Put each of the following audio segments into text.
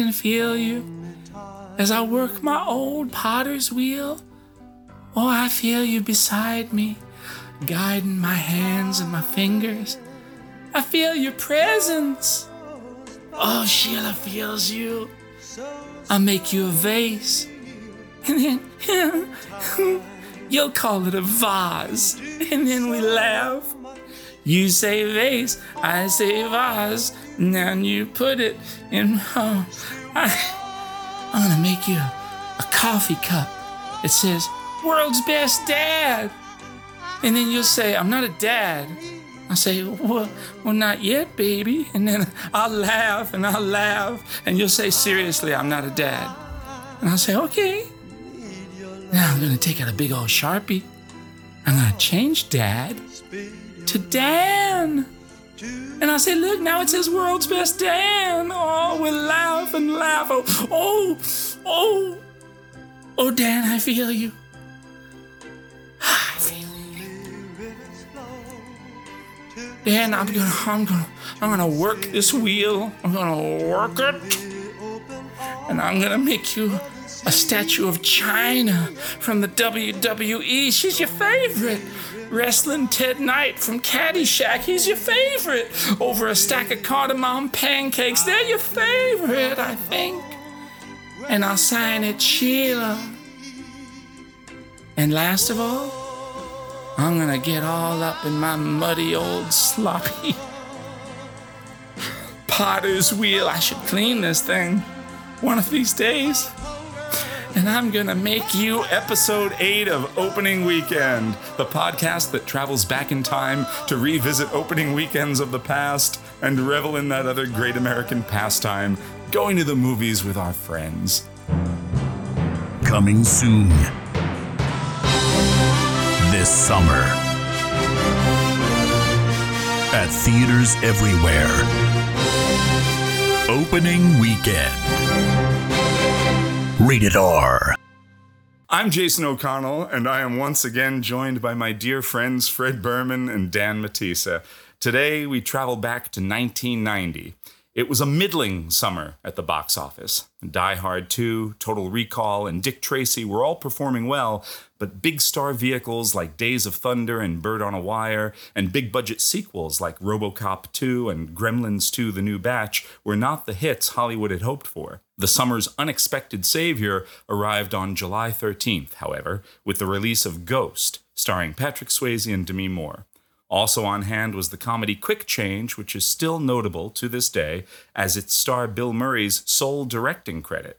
can feel you as I work my old potter's wheel. Oh, I feel you beside me, guiding my hands and my fingers. I feel your presence. Oh, Sheila feels you. I'll make you a vase. And then you'll call it a vase. And then we laugh. You say vase, I say vase. Now you put it in. Oh, I, I'm gonna make you a coffee cup. It says, World's Best Dad. And then you'll say, I'm not a dad. I say, well, well, not yet, baby. And then I'll laugh and I'll laugh. And you'll say, seriously, I'm not a dad. And I'll say, okay. Now I'm going to take out a big old Sharpie. I'm going to change dad to Dan. And I say, look, now it says world's best Dan. Oh, we'll laugh and laugh. Oh, oh, oh, oh, Dan, I feel you. I feel you. Dan, I'm gonna, I'm gonna, I'm gonna work this wheel. I'm gonna work it, and I'm gonna make you a statue of Chyna from the WWE. She's your favorite. Wrestling Ted Knight from Caddyshack. He's your favorite. Over a stack of cardamom pancakes. They're your favorite, I think. And I'll sign it Sheila. And last of all, I'm gonna get all up in my muddy old sloppy potter's wheel. I should clean this thing one of these days. And I'm gonna make you episode 8 of Opening Weekend, the podcast that travels back in time to revisit opening weekends of the past and revel in that other great American pastime, going to the movies with our friends. Coming soon. This summer. At theaters everywhere. Opening weekend. Rated R. I'm Jason O'Connell, and I am once again joined by my dear friends Fred Berman and Dan Matissa. Today, we travel back to 1990. It was a middling summer at the box office. Die Hard 2, Total Recall, and Dick Tracy were all performing well, but big star vehicles like Days of Thunder and Bird on a Wire, and big budget sequels like Robocop 2 and Gremlins 2 The New Batch were not the hits Hollywood had hoped for. The summer's unexpected savior arrived on July 13th, however, with the release of Ghost, starring Patrick Swayze and Demi Moore. Also on hand was the comedy Quick Change, which is still notable to this day as its star Bill Murray's sole directing credit.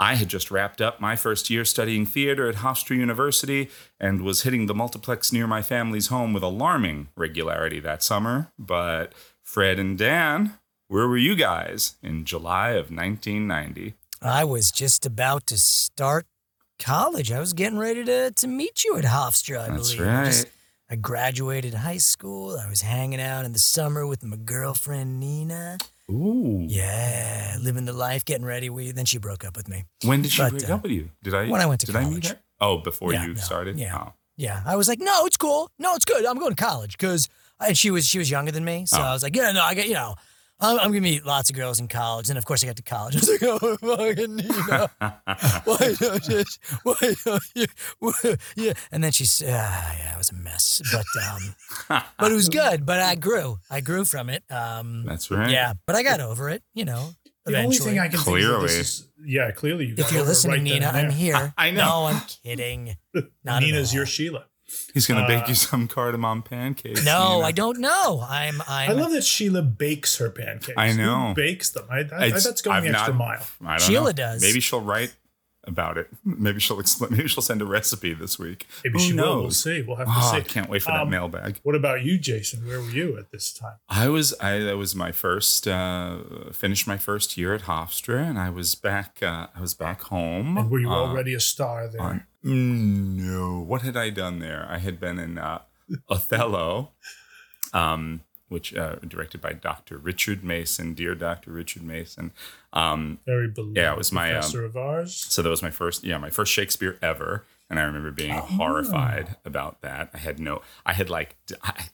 I had just wrapped up my first year studying theater at Hofstra University and was hitting the multiplex near my family's home with alarming regularity that summer. But Fred and Dan, where were you guys in July of 1990? I was just about to start college. I was getting ready to, to meet you at Hofstra, I That's believe. Right. just- I graduated high school. I was hanging out in the summer with my girlfriend Nina. Ooh. Yeah, living the life, getting ready. We then she broke up with me. When did she But, break uh, up with you? Did I? when I went to did I meet college. her? Oh, before Yeah, you no, started. yeah. Oh. Yeah, I was like, no, it's cool. No, it's good. I'm going to college because, and she was she was younger than me, so Oh. I was like, yeah, no, I get you know. I'm, I'm gonna meet lots of girls in college, and of course I got to college. I was like, oh, fucking Nina, why don't you, why don't you, why- yeah. And then she's, ah, yeah, it was a mess, but um, but it was good. But I grew, I grew from it. Um, That's right. yeah, but I got over it. You know, The only thing I can think Clearly. this is, yeah, clearly you. if you're over listening, right Nina, I'm here. I know. No, I'm kidding. Not Nina's your Sheila. He's gonna bake Uh, you some cardamom pancakes. No, Nina. I don't know. I'm. I'm. I love that Sheila bakes her pancakes. I know. Who bakes them. I, I, It's- that's going I've the extra not- mile. I don't Sheila know. does. Maybe she'll write about it. Maybe she'll explain. Maybe she'll send a recipe this week. Maybe Who she knows? will. We'll see. We'll have to Oh, see. I can't wait for that Um, mailbag. What about you, Jason? Where were you at this time? I was I that was my first uh finished my first year at Hofstra and I was back uh I was back home. And were you uh, already a star there? on- no. What had I done there? I had been in uh, Othello, um, which uh, directed by Dr. Richard Mason, dear Dr. Richard Mason. Um, Very beloved Yeah, it was my, um, professor of ours. so that was my first, yeah, my first Shakespeare ever, and I remember being horrified about that. I had no, I had like, I,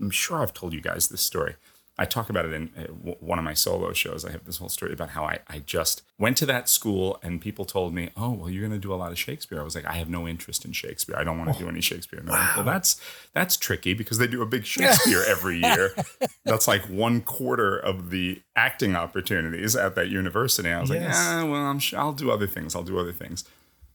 I'm sure I've told you guys this story. I talk about it in uh, one of my solo shows. I have this whole story about how I, I just went to that school and people told me, oh, well, you're going to do a lot of Shakespeare. I was like, I have no interest in Shakespeare. I don't want to do any Shakespeare. And they're like, well, that's, that's tricky because they do a big Shakespeare every year. that's like one quarter of the acting opportunities at that university. I was like, yeah, well, I'm sure I'll do other things. I'll do other things.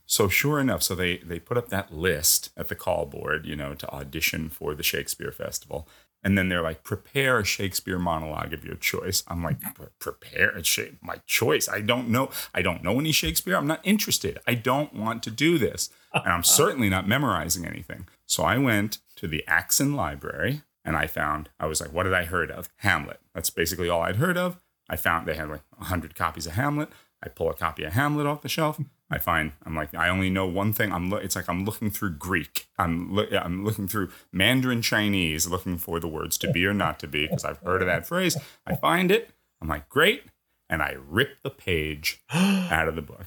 So sure enough, so they they put up that list at the call board, you know, to audition for the Shakespeare Festival. And then they're like, prepare a Shakespeare monologue of your choice. I'm like, mm-hmm. prepare a my choice. I don't know. I don't know any Shakespeare. I'm not interested. I don't want to do this. And I'm certainly not memorizing anything. So I went to the Axinn Library and I found, I was like, what had I heard of? Hamlet. That's basically all I'd heard of. I found they had like 100 copies of Hamlet. I pull a copy of Hamlet off the shelf. I find I'm like I only know one thing. I'm lo- it's like I'm looking through Greek. I'm loo- I'm looking through Mandarin Chinese, looking for the words to be or not to be because I've heard of that phrase. I find it. I'm like great, and I rip the page out of the book.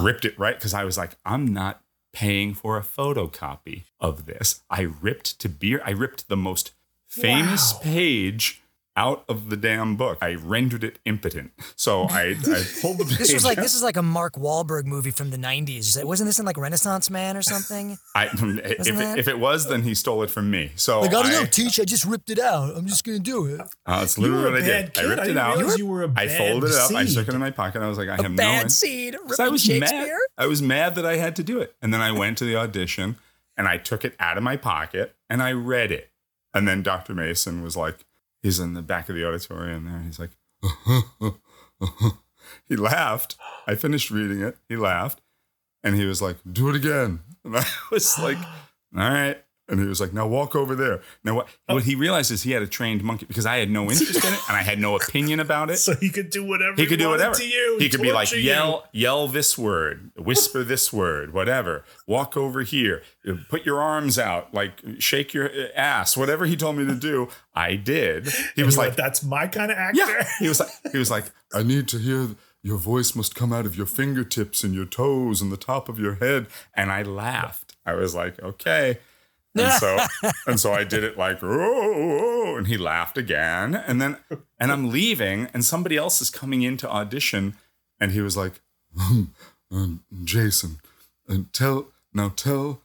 Ripped it right because I was like I'm not paying for a photocopy of this. I ripped to be. I ripped the most famous Wow. page out of the damn book. I rendered it impotent. So I, I pulled the page. This was like out. this is like a Mark Wahlberg movie from the '90s. Wasn't this in like Renaissance Man or something? I, if, it, if it was, then he stole it from me. So Like I don't I- know, teach. I just ripped it out. I'm just gonna do it. uh, it's literally what I did. kid. I ripped I it didn't out. you were a I bad I folded it up. I seed. stuck it in my pocket. I was like, I A have no. bad in- seed. So I was mad. I was mad that I had to do it, and then I went to the audition and I took it out of my pocket and I read it, and then Dr. Mason was like, he's in the back of the auditorium there, and he's like, he laughed. I finished reading it. He laughed, and he was like, "Do it again." And I was like, "All right." And he was like, "Now walk over there." Now what? Oh. What he realized is he had a trained monkey because I had no interest in it and I had no opinion about it. So he could do whatever He could do whatever. to you. He could be like, you. yell, yell this word, whisper this word, whatever. Walk over here, put your arms out, like shake your uh, ass, whatever he told me to do. I did. He And was like, "That's my kind of actor." yeah. He was like, he was like, I need to hear your voice must come out of your fingertips and your toes and the top of your head. And I laughed. I was like, okay. And so and so I did it like, oh, oh, and he laughed again. And then and I'm leaving, and somebody else is coming in to audition, and he was like, "Hmm, um, Jason, and tell now tell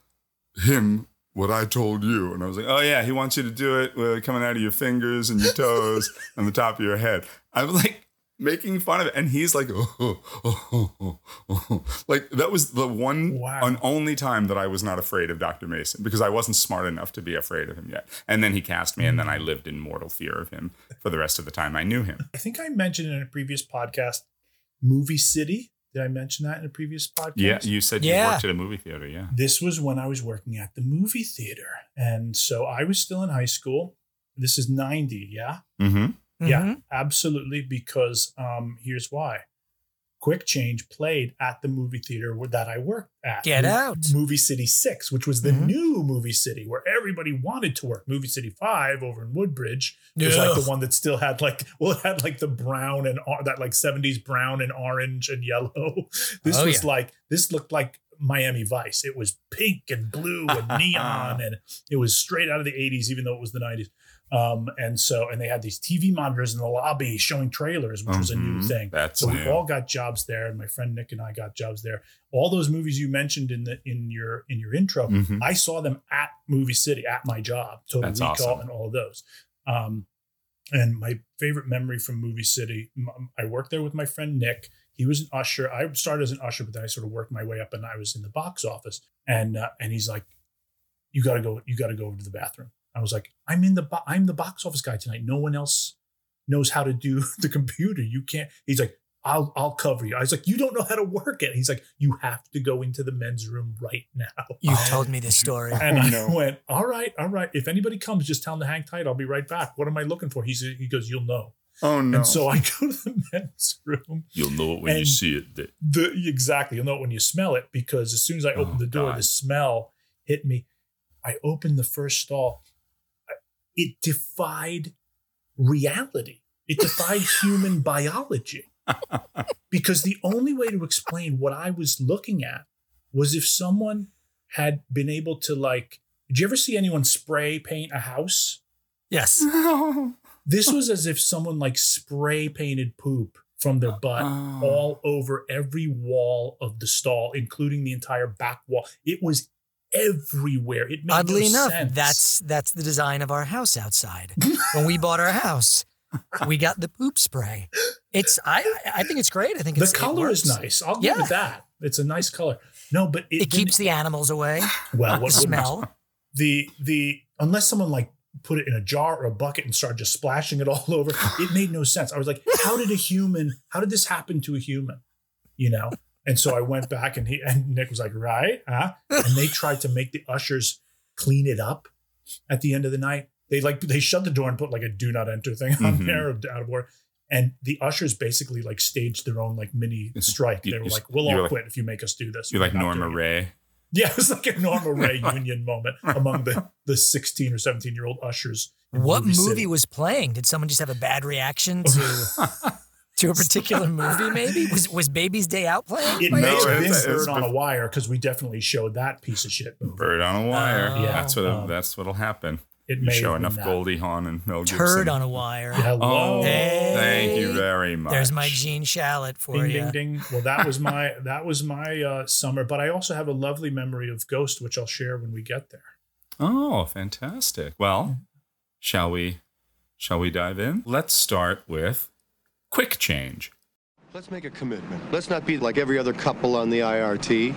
him what I told you. And I was like, oh yeah, he wants you to do it uh, coming out of your fingers and your toes and the top of your head. I was like making fun of it, and he's like, oh, oh, oh, oh, oh, oh. like that was the one Wow. and only time that I was not afraid of Dr. Mason because I wasn't smart enough to be afraid of him yet. And then he cast me, and then I hmm. lived in mortal fear of him for the rest of the time I knew him. I think I mentioned in a previous podcast, Movie City. Did I mention that in a previous podcast? Yeah, you said you Yeah. worked at a movie theater. Yeah. this was when I was working at the movie theater. And so I was still in high school. This is 90, yeah? Mm-hmm. Mm-hmm. Yeah, absolutely. Because um, here's why. Quick Change played at the movie theater that I worked at. Get out. Movie City 6, which was the Mhm. new Movie City where everybody wanted to work. Movie City 5 over in Woodbridge was like the one that still had like, well, it had like the brown and that like 70s brown and orange and yellow. This Oh, was yeah. like, this looked like Miami Vice. It was pink and blue and neon and it was straight out of the 80s, even though it was the 90s. Um, and so, and they had these TV monitors in the lobby showing trailers, which was a new Mhm. thing. That's so we all got jobs there, and my friend Nick and I got jobs there. All those movies you mentioned in the in your in your intro, Mhm. I saw them at Movie City at my job. Total That's Recall awesome. and all of those. Um, and my favorite memory from Movie City, I worked there with my friend Nick. He was an usher. I started as an usher, but then I sort of worked my way up, and I was in the box office. And uh, and he's like, "You got to go. You got to go over to the bathroom." I was like, "I'm in the bo- I'm the box office guy tonight. No one else knows how to do the computer. You can't." He's like, "I'll I'll cover you." I was like, "You don't know how to work it." He's like, "You have to go into the men's room right now." You've told me this story. And I No. went, all right, all right. If anybody comes, just tell them to hang tight. I'll be right back. What am I looking for? He said, he goes, you'll know. Oh no. And so I go to the men's room. you'll know it when you see it. That The exactly, you'll know it when you smell it because as soon as I oh, opened Oh, the door, God. the smell hit me. I opened the first stall. I- It defied reality. It defied human biology. Because the only way to explain what I was looking at was if someone had been able to like did you ever see anyone spray paint a house? Yes. This was as if someone like spray painted poop from their butt Oh. all over every wall of the stall, including the entire back wall. It was everywhere. It made Oddly no enough, sense. that's that's the design of our house outside. when we bought our house, we got the poop spray. It's I I think it's great. I think the color is nice. I'll Yeah. give it that. It's a nice color. No, but it, It keeps the animals away. well. The What wouldn't? smell. the the unless someone like put it in a jar or a bucket and started just splashing it all over, it made no sense. I was like, how did a human? How did this happen to a human? You know. And so I went back and he and Nick was like, right, huh? And they tried to make the ushers clean it up at the end of the night. They like they shut the door and put like a do not enter thing on Mhm. there of out of order. And the ushers basically like staged their own like mini strike. They were like, "We'll you're all like- quit if you make us do this." You're like Norma doing. Rae. Yeah, it was like a Norma Rae union moment among the the 16 or 17 year old ushers. What movie City. was playing? Did someone just have a bad reaction to to a particular movie? Maybe was was Baby's Day Out playing? It may any No, have been it's- it's Bird on a Wire because we definitely showed that piece of shit movie. Bird on a wire. yeah, That's what Um, that's what'll happen. It You may show enough that. Goldie Hawn and Mel Gibson. Turd on a wire. Hello. Oh, Hey. thank you very much. There's my Gene Shalit for Ding you. ding ding. Well, that was my that was my uh, summer, but I also have a lovely memory of Ghost, which I'll share when we get there. Oh, fantastic. Well, shall we shall we dive in? Let's start with quick change. Let's make a commitment. Let's not be like every other couple on the IRT.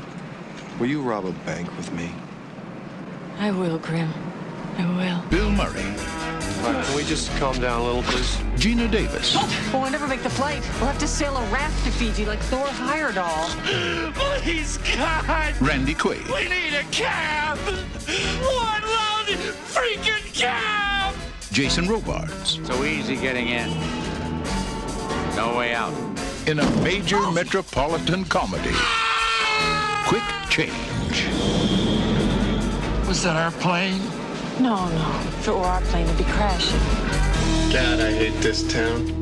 Will you rob a bank with me? I will, Grim. I will. Bill Murray, All right, can we just calm down a little, please? Geena Davis, Well, we'll never make the flight. We'll have to sail a raft to Fiji like Thor Heyerdahl. Oh, please, God, Randy Quaid, we need a cab. One lousy freaking cab. Jason Robards So easy getting in. No way out. in a major metropolitan comedy. Quick Change. Was that our plane? No, no. If it were our plane, it'd be crashing. God, I hate this town.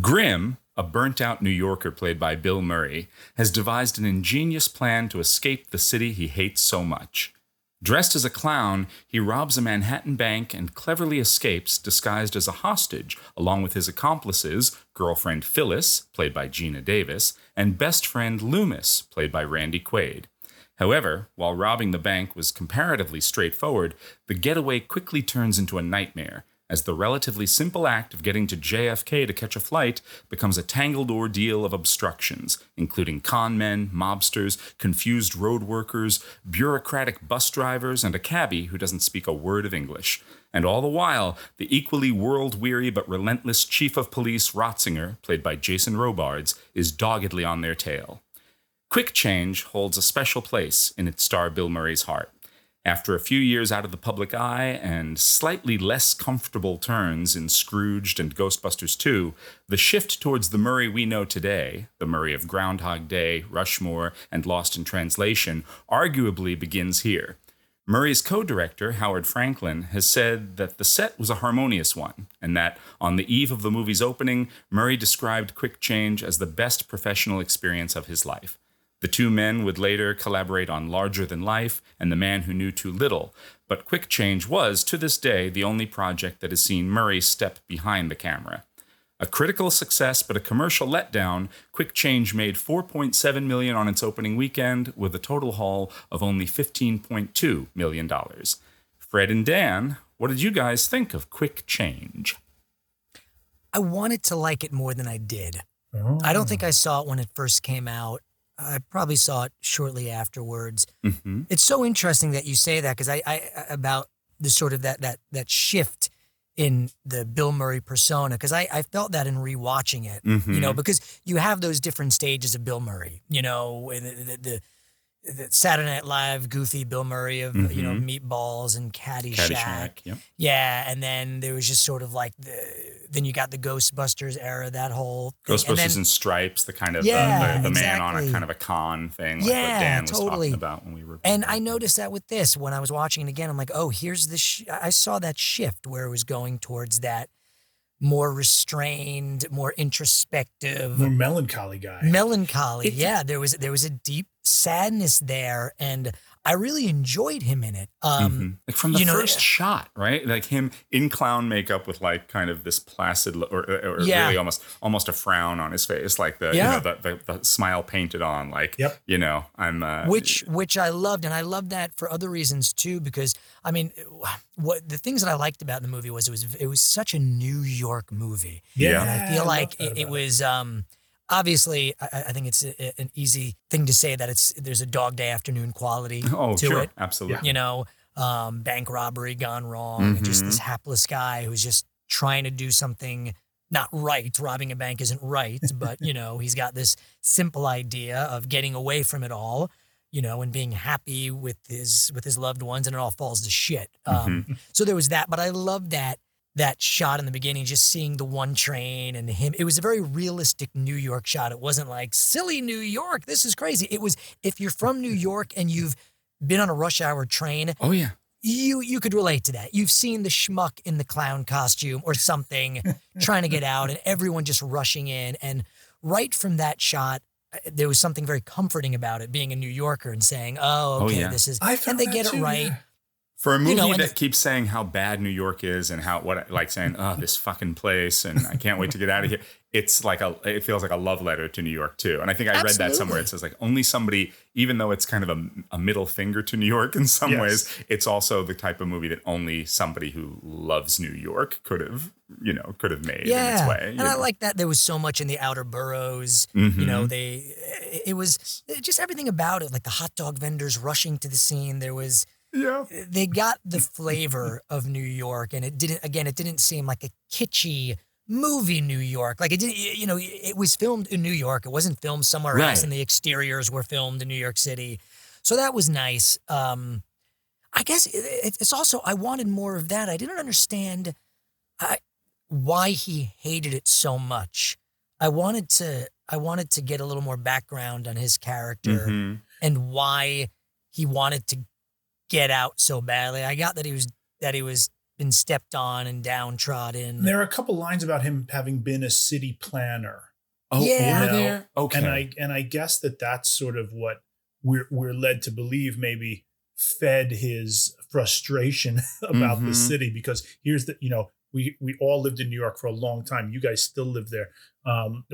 Grim, a burnt out New Yorker played by Bill Murray, has devised an ingenious plan to escape the city he hates so much. Dressed as a clown, he robs a Manhattan bank and cleverly escapes disguised as a hostage, along with his accomplices, girlfriend Phyllis, played by Geena Davis, and best friend Loomis, played by Randy Quaid. However, while robbing the bank was comparatively straightforward, the getaway quickly turns into a nightmare, as the relatively simple act of getting to JFK to catch a flight becomes a tangled ordeal of obstructions, including con men, mobsters, confused road workers, bureaucratic bus drivers, and a cabbie who doesn't speak a word of English. And all the while, the equally world weary but relentless chief of police Rotzinger, played by Jason Robards, is doggedly on their tail. Quick Change holds a special place in its star Bill Murray's heart. After a few years out of the public eye and slightly less comfortable turns in Scrooged and Ghostbusters 2, the shift towards the Murray we know today, the Murray of Groundhog Day, Rushmore, and Lost in Translation, arguably begins here. Murray's co director, Howard Franklin, has said that the set was a harmonious one, and that on the eve of the movie's opening, Murray described Quick Change as the best professional experience of his life. The two men would later collaborate on Larger Than Life and The Man Who Knew Too Little, but Quick Change was, to this day, the only project that has seen Murray step behind the camera. A critical success but a commercial letdown, Quick Change made 4.7 million on its opening weekend with a total haul of only 15.2 million dollars. Fred and Dan, what did you guys think of Quick Change? I wanted to like it more than I did. I don't think I saw it when it first came out. I probably saw it shortly afterwards. Mm-hmm. It's so interesting that you say that because I, I about the sort of that that that shift in the Bill Murray persona because I, I felt that in rewatching it. You know, because you have those different stages of Bill Murray. You know, the, the, the Saturday Night Live goofy Bill Murray of you know mm-hmm. meatballs and Caddyshack. Caddyshack, yep. Yeah, and then there was just sort of like the then you got the Ghostbusters era, that whole thing. Ghostbusters and then, in Stripes, the kind of Yeah, the, the, the man on a kind of a con thing, like Yeah, what Dan was totally. talking about when we were. And I uh, noticed that with this when I was watching it again. I'm like, oh, here's the. Sh-. I saw that shift where it was going towards that more restrained, more introspective, More melancholy guy. melancholy. yeah, there was there was a deep sadness there, and I really enjoyed him in it. Um, Mhm. Like from the you know, first shot, right? Like him in clown makeup with like kind of this placid lo- or, or Yeah. really almost almost a frown on his face, like the Yeah. you know the, the the smile painted on, like Yep. you know I'm uh, which which I loved, and I loved that for other reasons too. Because I mean, what the things that I liked about the movie was it was it was such a New York movie. Yeah. and I I feel love like it, it was um, obviously I, I think it's a, an easy thing to say that it's there's a Dog Day Afternoon quality oh to sure, it. absolutely. You know, um, bank robbery gone wrong, and just this hapless guy who's just trying to do something not right. Robbing a bank isn't right, but you know he's got this simple idea of getting away from it all. You know, and being happy with his with his loved ones, and it all falls to shit. Um, so there was that, but I love that that shot in the beginning, just seeing the one train and him. It was a very realistic New York shot. It wasn't like silly New York. This is crazy. It was if you're from New York and you've been on a rush hour train, Oh yeah, you you could relate to that. You've seen the schmuck in the clown costume or something trying to get out, and everyone just rushing in. And right from that shot, uh, there was something very comforting about it, being a New Yorker and saying, "Oh, Oh, okay, yeah. this is," I and they get it right. yeah. For a movie know, that the- keeps saying how bad New York is and how what like saying oh this fucking place and I can't wait to get out of here. It's like a it feels like a love letter to New York too. And I think I read that somewhere. It says like only somebody, even though it's kind of a, a middle finger to New York in some Yes. ways, it's also the type of movie that only somebody who loves New York could have you know could have made in yeah, its way. and you I like that there was so much in the outer boroughs. You know, Mhm. they it was just everything about it, like the hot dog vendors rushing to the scene. There was yeah. they got the flavor of New York, and it didn't. Again, it didn't seem like a kitschy movie New York. Like it didn't. You know, it was filmed in New York. It wasn't filmed somewhere else, and the exteriors were filmed in New York City. So that was nice. Um, I guess it, it- it's also I wanted more of that. I didn't understand I, why he hated it so much. I wanted to. I wanted to get a little more background on his character Mhm. and why he wanted to get out so badly. I got that he was that he was been stepped on and downtrodden. There are a couple lines about him having been a city planner. Oh, Yeah. You know, there? Okay. And I and I guess that that's sort of what we're we're led to believe maybe fed his frustration about the Mhm. city because here's the you know we we all lived in New York for a long time. You guys still live there. Um,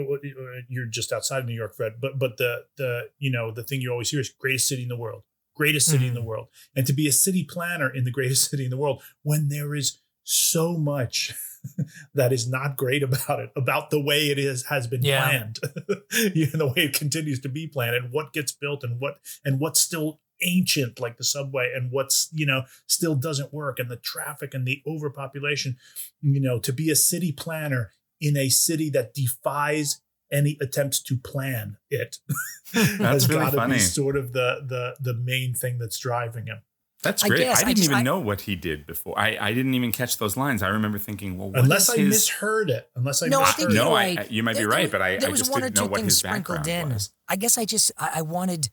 you're just outside of New York, Fred. But but the the you know the thing you always hear is greatest city in the world, greatest city in the mm. world, and to be a city planner in the greatest city in the world when there is so much that is not great about it, about the way it is has been Yeah. planned, you know, the way it continues to be planned, and what gets built, and what and what's still ancient, like the subway, and what's you know still doesn't work, and the traffic and the overpopulation. You know, to be a city planner in a city that defies any attempts to plan it has really gotta be sort of the the the main thing that's driving him. That's great. I, guess, I didn't just- even I- know what he did before. I, I didn't even catch those lines. I remember thinking, well, what Unless is I his- misheard it. Unless I no, I misheard think it. you're No, I- right. I- you might be right, there- but I- there I was just one didn't or know two what things his sprinkled background in. was. I guess I just I, I wanted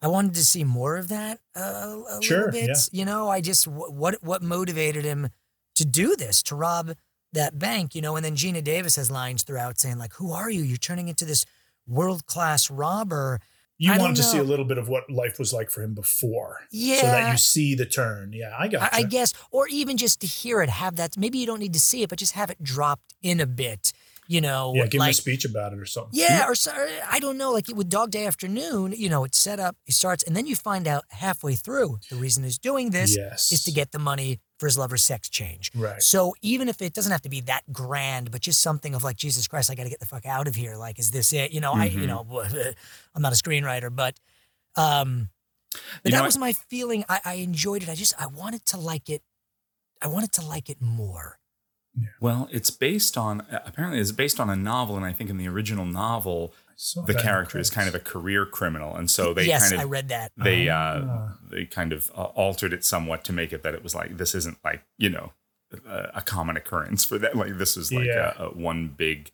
I wanted to see more of that uh, a Sure, little bit. yeah. You know, I just what what motivated him to do this to rob that bank. You know, and then Geena Davis has lines throughout saying like, "Who are you? You're turning into this world class robber." You I wanted to see a little bit of what life was like for him before. Yeah. So that you see the turn. Yeah, I got I, I guess, or even just to hear it, have that. Maybe you don't need to see it, but just have it dropped in a bit. You know, Yeah, give him a speech about it or something. Yeah, or I don't know. Like with Dog Day Afternoon, you know, it's set up, it starts, and then you find out halfway through the reason he's doing this Yes. is to get the money for his lover's sex change. Right. So even if it doesn't have to be that grand, but just something of like, Jesus Christ, I got to get the fuck out of here. Like, is this it? You know, I, you know, I'm not a screenwriter, but, um, but You that know, I- was my feeling. I, I enjoyed it. I just, I wanted to like it. I wanted to like it more. Well, it's based on apparently it's based on a novel, and I think in the original novel, saw the character is kind of a career criminal, and so they yes, kind of I read that. they uh, Ah. they kind of uh, altered it somewhat to make it that it was like this isn't like you know a, a common occurrence for that. Like this is like Yeah. a, a one big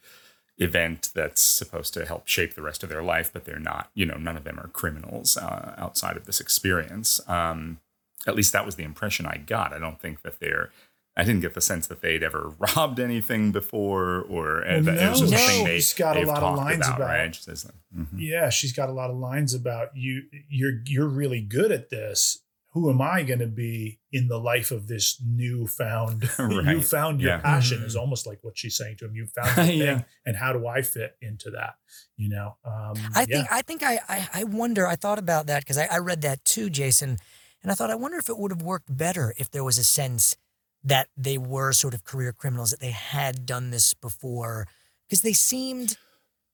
event that's supposed to help shape the rest of their life, but they're not. You know, none of them are criminals uh, outside of this experience. Um, at least that was the impression I got. I don't think that they're I didn't get the sense that they'd ever robbed anything before, or uh, Well, that it was just no. thing No. they, She's got a lot of lines about, about- right? She says, like, mhm. Yeah, she's got a lot of lines about you. You're you're really good at this. Who am I going to be in the life of this newfound? you Right. found your Yeah. passion Mm-hmm. is almost like what she's saying to him. You found your thing, and how do I fit into that? You know, um, I yeah. think I think I I, I wonder. I thought about that because I, I read that too, Jason, and I thought I wonder if it would have worked better if there was a sense that they were sort of career criminals that they had done this before because they seemed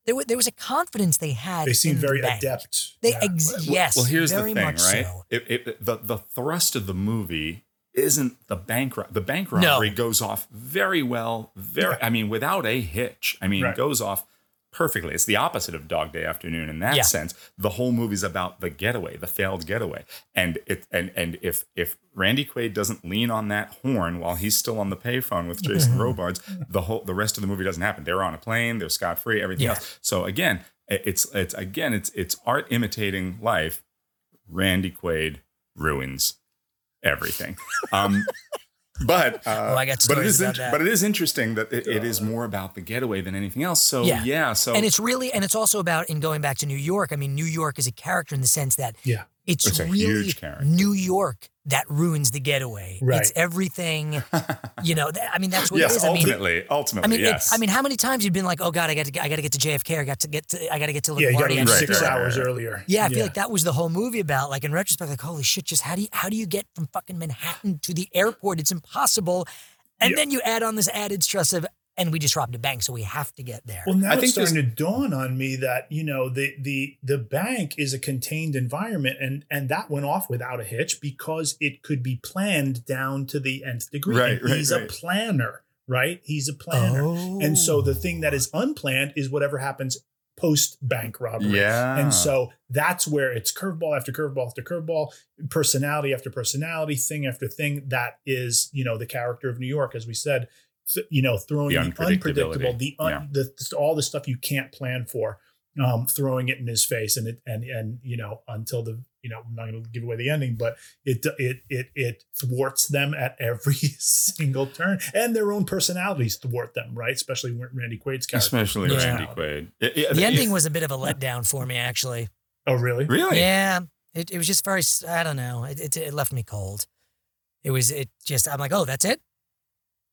there was there was a confidence they had. they seemed in the very bank. adept. They Yeah. ex- Well- yes, Well, here's very the thing, much right? so. It, it, the the thrust of the movie isn't the bank ro- the bank No. robbery goes off very well, very. I mean, without a hitch. I mean, Right. goes off perfectly. It's the opposite of Dog Day Afternoon in that Yeah. sense. The whole movie's about the getaway, the failed getaway, and it and and if if Randy Quaid doesn't lean on that horn while he's still on the payphone with Jason Robards, the whole the rest of the movie doesn't happen. They're on a plane, they're scot free, everything Yeah. else. So again, it's it's again it's it's art imitating life. Randy Quaid ruins everything. Um, but uh, Oh, I got but it stories is that. but it is interesting that it, it is more about the getaway than anything else. So Yeah. yeah, so and it's really and it's also about in going back to New York. I mean, New York is a character in the sense that Yeah. It's, It's a really huge character. New York that ruins the getaway. Right. It's everything. you know, th- I mean, that's what yes, it is. I mean, ultimately, ultimately, I mean, yes. I mean, how many times you've been like, "Oh God, I got to, I got to get to JFK. I got to get to, I got to get to yeah, you got to LaGuardia." leave six right, hours right. earlier. Yeah, I feel like that was the whole movie about. Like in retrospect, like holy shit, just how do you how do you get from fucking Manhattan to the airport? It's impossible. And Yeah. then you add on this added stress of, and we just robbed a bank, so we have to get there. Well, now I it's think there's- starting to dawn on me that you know the the the bank is a contained environment, and and that went off without a hitch because it could be planned down to the nth degree. Right, and right, he's a planner, right? He's a planner, and so the thing that is oh. unplanned is whatever happens post bank robbery. yeah, And so that's where it's curveball after curveball after curveball, personality after personality, thing after thing. That is, you know, the character of New York, as we said, th- you know, throwing The the, unpredictable, the, un- Yeah. the all the stuff you can't plan for, um, throwing it in his face, and it and and you know until the you know I'm not going to give away the ending, but it it it it thwarts them at every single turn, and their own personalities thwart them, right? Especially Randy Quaid's character. especially Yeah. Randy Quaid. It- it- the it- ending was a bit of a letdown for me, actually. Oh, really? really Yeah, it, it was just very. I don't know. It, it it left me cold. It was. It just. I'm like, oh, that's it.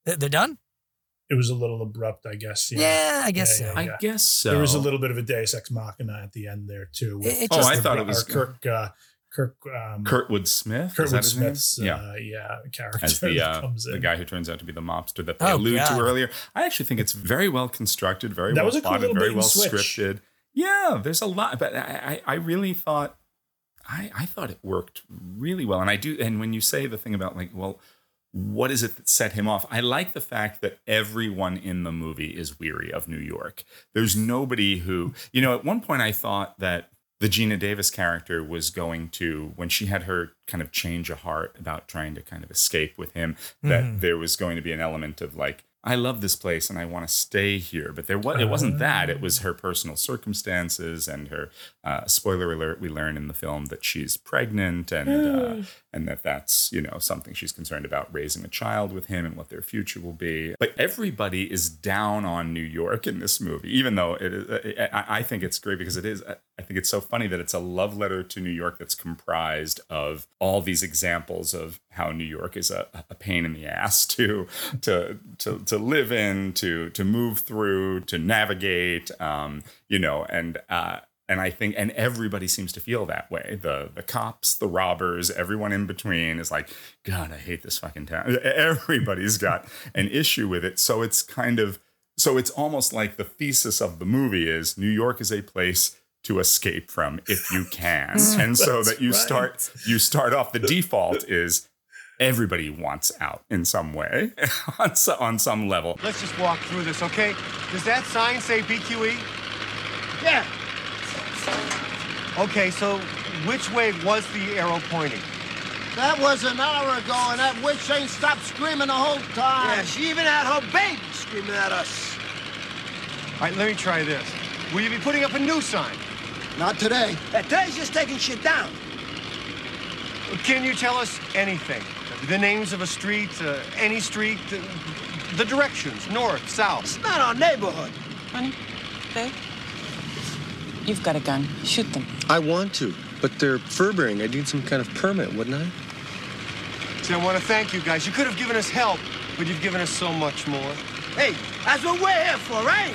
They're done. It was a little abrupt, I guess. Yeah, I guess Yeah, so. I guess so. There was a little bit of a Deus Ex Machina at the end there too. with- It- it Oh, I thought it was Kirk. Uh, Kirk. Um, Kurtwood Smith. is that Kurtwood his? Smith's. yeah. Uh, yeah, character as the that uh, comes the guy who turns out to be the mobster that they Oh, allude God. to earlier. I actually think it's very well constructed, very That well was a cool plotted, little very well switch. scripted. Yeah, there's a lot, but I, I I really thought I I thought it worked really well, and I do. And when you say the thing about like, well, what is it that set him off? I like the fact that everyone in the movie is weary of New York. There's nobody who, you know, at one point I thought that the Geena Davis character was going to, when she had her kind of change of heart about trying to kind of escape with him, that there was going to be an element of like, I love this place and I want to stay here. But there was, it wasn't that. It was her personal circumstances and her uh, spoiler alert. We learn in the film that she's pregnant and uh, and that that's you know something she's concerned about raising a child with him and what their future will be. But everybody is down on New York in this movie, even though it is. I, think it's great because it is. I think it's so funny that it's a love letter to New York that's comprised of all these examples of how New York is a, a pain in the ass to to to to live in, to to move through, to navigate. Um, you know, and uh, and I think and everybody seems to feel that way. The the cops, the robbers, everyone in between is like, God, I hate this fucking town. Everybody's got an issue with it. So it's kind of so it's almost like the thesis of the movie is New York is a place to escape from if you can. and so that you right. start you start off the default is everybody wants out in some way on, so, on some level. Let's just walk through this, okay? Does that sign say BQE? Yeah. Okay, so which way was the arrow pointing? That was an hour ago, and that witch ain't stopped screaming the whole time. Yeah, she even had her baby screaming at us. All right, let me try this. Will you be putting up a new sign? Not today. Today's just taking shit down. Can you tell us anything The names of a street, uh, any street, uh, the directions, north, south. It's not our neighborhood. Honey, babe, you've got a gun. Shoot them. I want to, but they're fur-bearing. I need some kind of permit, wouldn't I? See, I want to thank you guys. You could have given us help, but you've given us so much more. Hey, that's what we're here for, right?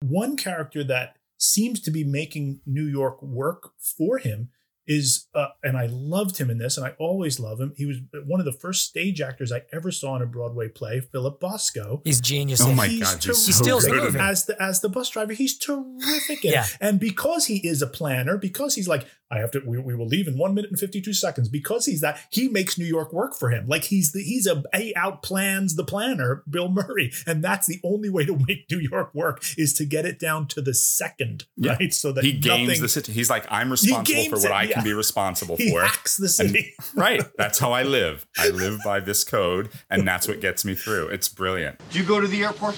One character that seems to be making New York work for him is, uh, and I loved him in this, and I always love him. He was one of the first stage actors I ever saw in a Broadway play, Philip Bosco. He's genius. Oh my it. God, he's He so steals good in movie. it. as the as the bus driver. He's terrific. Yeah. And because he is a planner, because he's like, I have to, we, we will leave in one minute and 52 seconds. Because he's that, he makes New York work for him. Like he's the, he's a, he out plans the planner, Bill Murray. And that's the only way to make New York work is to get it down to the second, Yeah. right? So that he games nothing, the city. He's like, I'm responsible for what it, I yeah. can be responsible he for. hacks the And- city. right. That's how I live. I live by this code, and that's what gets me through. It's brilliant. Did you go to the airport?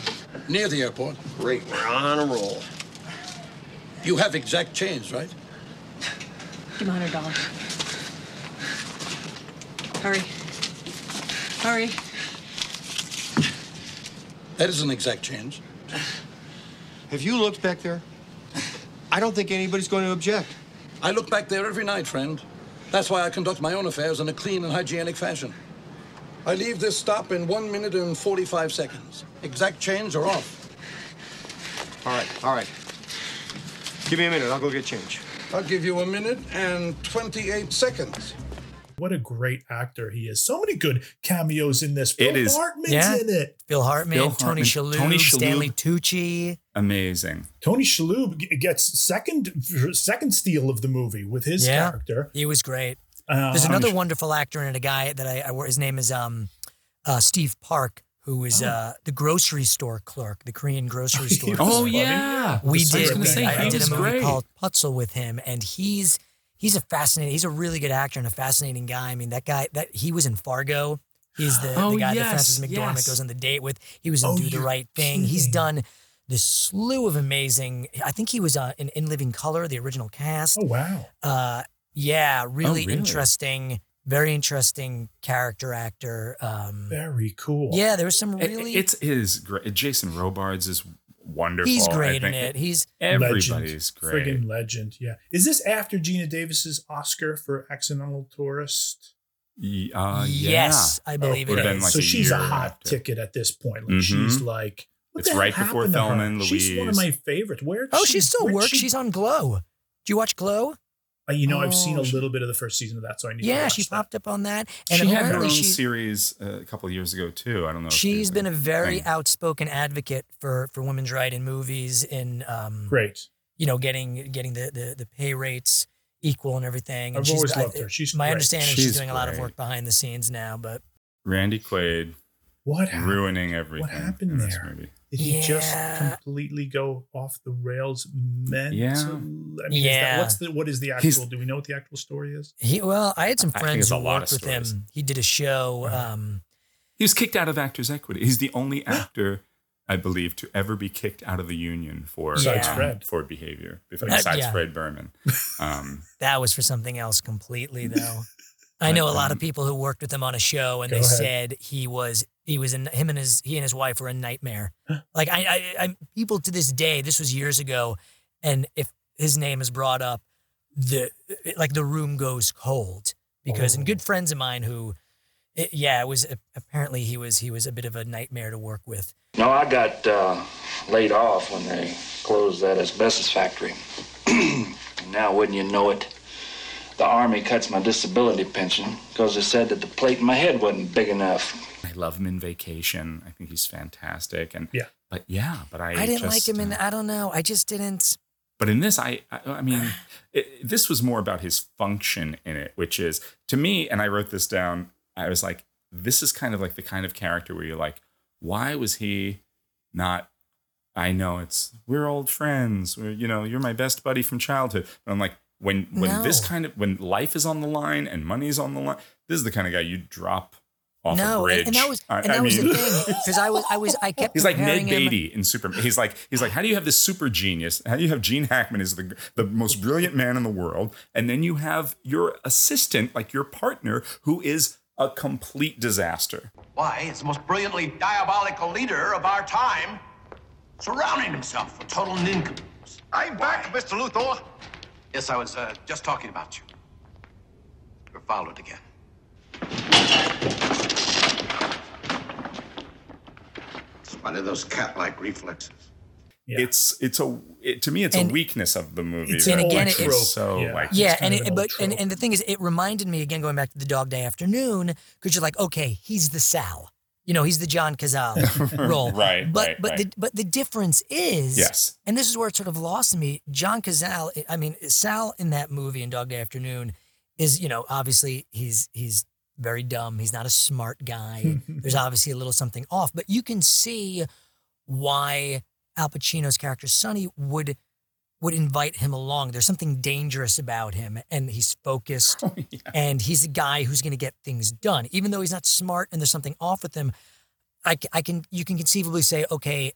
Near the airport. Great, we're on a roll. You have exact change, right? Give him a hundred dollars. Hurry. Hurry. That is an exact change. Have you looked back there? I don't think anybody's going to object. I look back there every night, friend. That's why I conduct my own affairs in a clean and hygienic fashion. I leave this stop in one minute and 45 seconds. Exact change or off. All right, all right. Give me a minute. I'll go get change. I'll give you a minute and 28 seconds. What a great actor he is. So many good cameos in this. Phil It is- Hartman's Yeah. in it. Phil Hartman, Phil Tony Hartman, Shalhoub, Tony Shalhoub. Stanley Tucci. Amazing. Tony Shalhoub gets second second steal of the movie with his Yeah. character. He was great. Uh, There's another wonderful actor in it, a guy that I, I his name is um, uh, Steve Park, who is uh, the grocery store clerk, the Korean grocery store. Oh clerk. yeah, we I was did. gonna we- say, I, I he did a movie great. called Putzel with him, and he's he's a fascinating. He's a really good actor and a fascinating guy. I mean, that guy that he was in Fargo. He's the, Oh, the guy yes, that Frances McDormand yes. goes on the date with. He was in Oh, Do the Right Thing. He's done this slew of amazing. I think he was uh, in In Living Color, the original cast. Oh wow. Uh, yeah, really, really? interesting, very interesting character actor. Um, Very cool. yeah, there was some It- really. it's his great. Jason Robards is wonderful. he's great in it. He's Everybody's great. Friggin' legend. Yeah. Is this after Geena Davis's Oscar for Accidental Tourist? Ye- uh, yes, I believe Would've it been like so a she's a hot after. ticket at this point. Like Mhm. she's like what It's the hell right before happened to? Thelma and She's one of my favorites. Where oh, she still where'd works. she- She's on Glow. Do you watch Glow? Uh, you know, I've seen Oh, a she- little bit of the first season of that, so I need to Yeah, watch she that. popped up on that, and she had her own series uh, a couple of years ago too. I don't know. if she's it's been a very thing. outspoken advocate for for women's right in movies, in um, Great. you know, getting getting the the, the pay rates equal and everything. And I've she's, always I- loved her. She's my great. understanding. She's, She's doing a lot of work behind the scenes now, but Randy Quaid What happened? ruining everything. What happened in this there? Movie. Did he just completely go off the rails mentally? Yeah. I mean, is that, what's the what is the He's- actual? do we know what the actual story is? he well, I had some friends who lot worked of with him. He did a show. Um, He was kicked out of Actors Equity. He's the only actor, I believe, to ever be kicked out of the union for Besides um, Fred. for behavior. Besides yeah. Fred Berman. Um, that was for something else completely, though. I know a lot of people who worked with him on a show, and Go they ahead. said he was he was in him and his he and his wife were a nightmare. Like I, I, I people to this day, this was years ago, and if his name is brought up, the like the room goes cold because and good Oh. friends of mine who, it, yeah, it was apparently he was he was a bit of a nightmare to work with. No, I got uh, laid off when they closed that asbestos factory. now, wouldn't you know it, the Army cuts my disability pension because they said that the plate in my head wasn't big enough. I love him in Vacation. I think he's fantastic. And Yeah. but yeah, but I I, didn't like him in uh, I don't know. I just didn't. But in this, I, I, I mean, it, this was more about his function in it, which is to me, and I wrote this down. I was like, this is kind of like the kind of character where you're like, why was he not? I know it's we're old friends. We're you know you're my best buddy from childhood. But I'm like, when when this kind of when life is on the line and money is on the line, this is the kind of guy you drop off a no, bridge. and, and that was I- and I that was mean- the thing because I was I was I kept He's like Ned comparing him- Beatty in Superman. He's like he's like, how do you have this super genius? How do you have Gene Hackman is the the most brilliant man in the world, and then you have your assistant, like your partner, who is a complete disaster. Why, it's the most brilliantly diabolical leader of our time, surrounding himself with total nincompoops. I'm back, Mr. Luthor. Yes, I was uh, just talking about you. You're followed again. Spite of those cat-like reflexes. It's it's a it, to me it's And- a weakness of the movie. It's that an again, it's it's- so Yeah. like yeah, kind and it, an but and, and the thing is, it reminded me again going back to the Dog Day Afternoon because you're like, okay, he's the Sal, you know, he's the John Cazale role, Right, But right, but right. the but the difference is, Yes. and this is where it sort of lost me. John Cazale, I mean, Sal in that movie in Dog Day Afternoon is, you know, obviously he's he's very dumb. He's not a smart guy. There's obviously a little something off, but you can see why Al Pacino's character Sonny would would invite him along. There's something dangerous about him, and he's focused, Oh, and he's a guy who's going to get things done, even though he's not smart and there's something off with him. I can you can conceivably say, okay,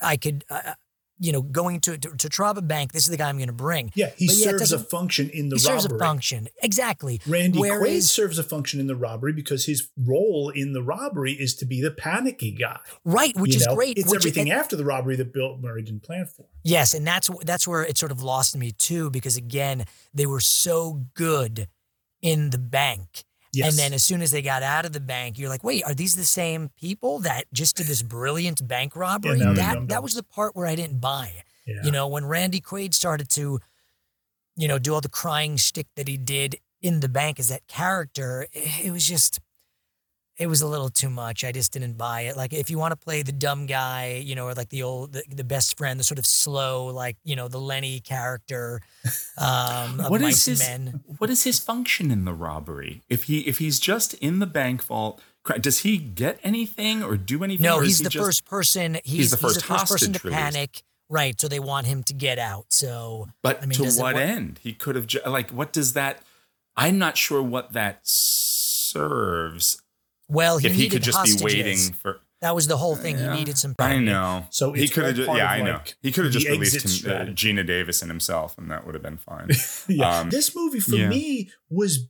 I could, uh, you know, going to, to to rob a bank. This is the guy I'm going to bring. Yeah, he But yeah, serves a function in the he robbery. serves a function exactly. Randy Quaid Whereas, serves a function in the robbery because his role in the robbery is to be the panicky guy. right, which You is know? great. It's everything after the robbery that Bill Murray didn't plan for. Yes, and that's that's where it sort of lost me too, because again, they were so good in the bank. Yes. And then as soon as they got out of the bank, you're like, wait, are these the same people that just did this brilliant bank robbery? they're that that was the part where I didn't buy. Yeah. You know, when Randy Quaid started to, you know, do all the crying shtick that he did in the bank as that character, it, it was just it was a little too much. I just didn't buy it. Like if you want to play the dumb guy, you know, or like the old the, the best friend, the sort of slow, like you know, the Lenny character um, of what is his Men. what is his function in the robbery? If he if he's just in the bank vault, does he get anything or do anything? No, he's he the just- first person. He's, the first person to panic. Right, so they want him to get out. So, But I mean, to what end? He could have like what does that? I'm not sure what that serves. Well, he if he needed could just be hostages. waiting for. That was the whole thing. Yeah, he needed some. I panic. know. So he could have. Just, yeah, of, I know. like, He could have just released him, uh. Geena Davis and himself, and that would have been fine. yeah. Um, this movie for yeah. me was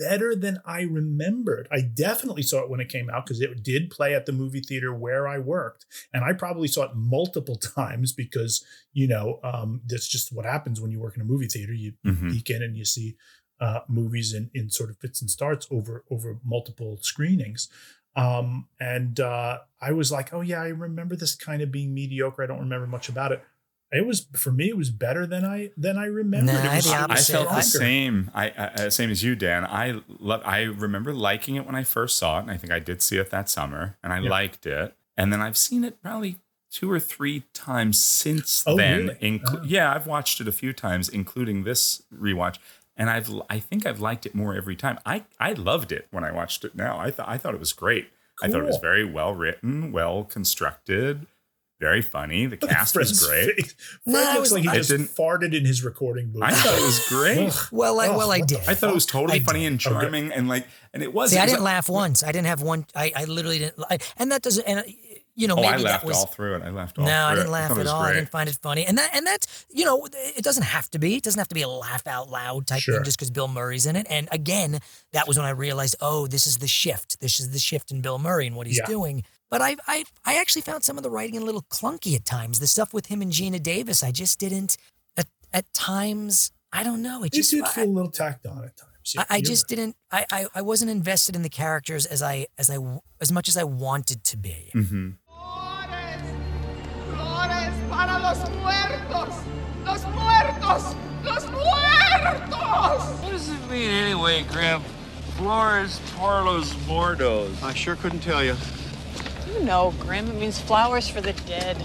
better than I remembered. I definitely saw it when it came out because it did play at the movie theater where I worked. And I probably saw it multiple times because, you know, um, that's just what happens when you work in a movie theater. You Mhm. peek in and you see uh, movies in, in sort of fits and starts over over multiple screenings. Um, and uh, I was like, oh yeah, I remember this kind of being mediocre. I don't remember much about it. It was for me. It was better than I than I remembered. Nah, it I was, the it was I opposite. felt the same. I, I uh, same as you, Dan. I love. I remember liking it when I first saw it, and I think I did see it that summer, and I Yeah. liked it. And then I've seen it probably two or three times since Oh, then. really? Inclu- Oh. Yeah, I've watched it a few times, including this rewatch, and I've I think I've liked it more every time. I I loved it when I watched it now. I thought I thought it was great. I thought it was very well written, well constructed, very funny. The Look at cast was great. face. Fred No, I looks like he I just didn't- farted in his recording booth. I thought it was great. Well, I, well, I did. I thought it was totally I funny did. and Okay. charming, and like, and it was. See, it I didn't a- laugh once. I didn't have one. I, I literally didn't. I, and that doesn't. And you know, Oh, maybe I laughed was. all through it. I laughed all through it. No, I didn't laugh at all. I didn't find it funny, and that and that's you know, it doesn't have to be. It doesn't have to be a laugh out loud type Sure. thing just because Bill Murray's in it. And again, that was when I realized, oh, this is the shift. This is the shift in Bill Murray and what he's Yeah. doing. But I, I, I actually found some of the writing a little clunky at times. The stuff with him and Geena Davis, I just didn't. At at times, I don't know. It It just did I- feel a little tacked on at times. Yeah, I, I just right. didn't. I, I I wasn't invested in the characters as I as I as much as I wanted to be. Mm-hmm. Flores para los muertos. Los muertos. Los muertos. What does it mean anyway, Grim? Flores por los muertos. I sure couldn't tell you. You know, Grim. It means flowers for the dead.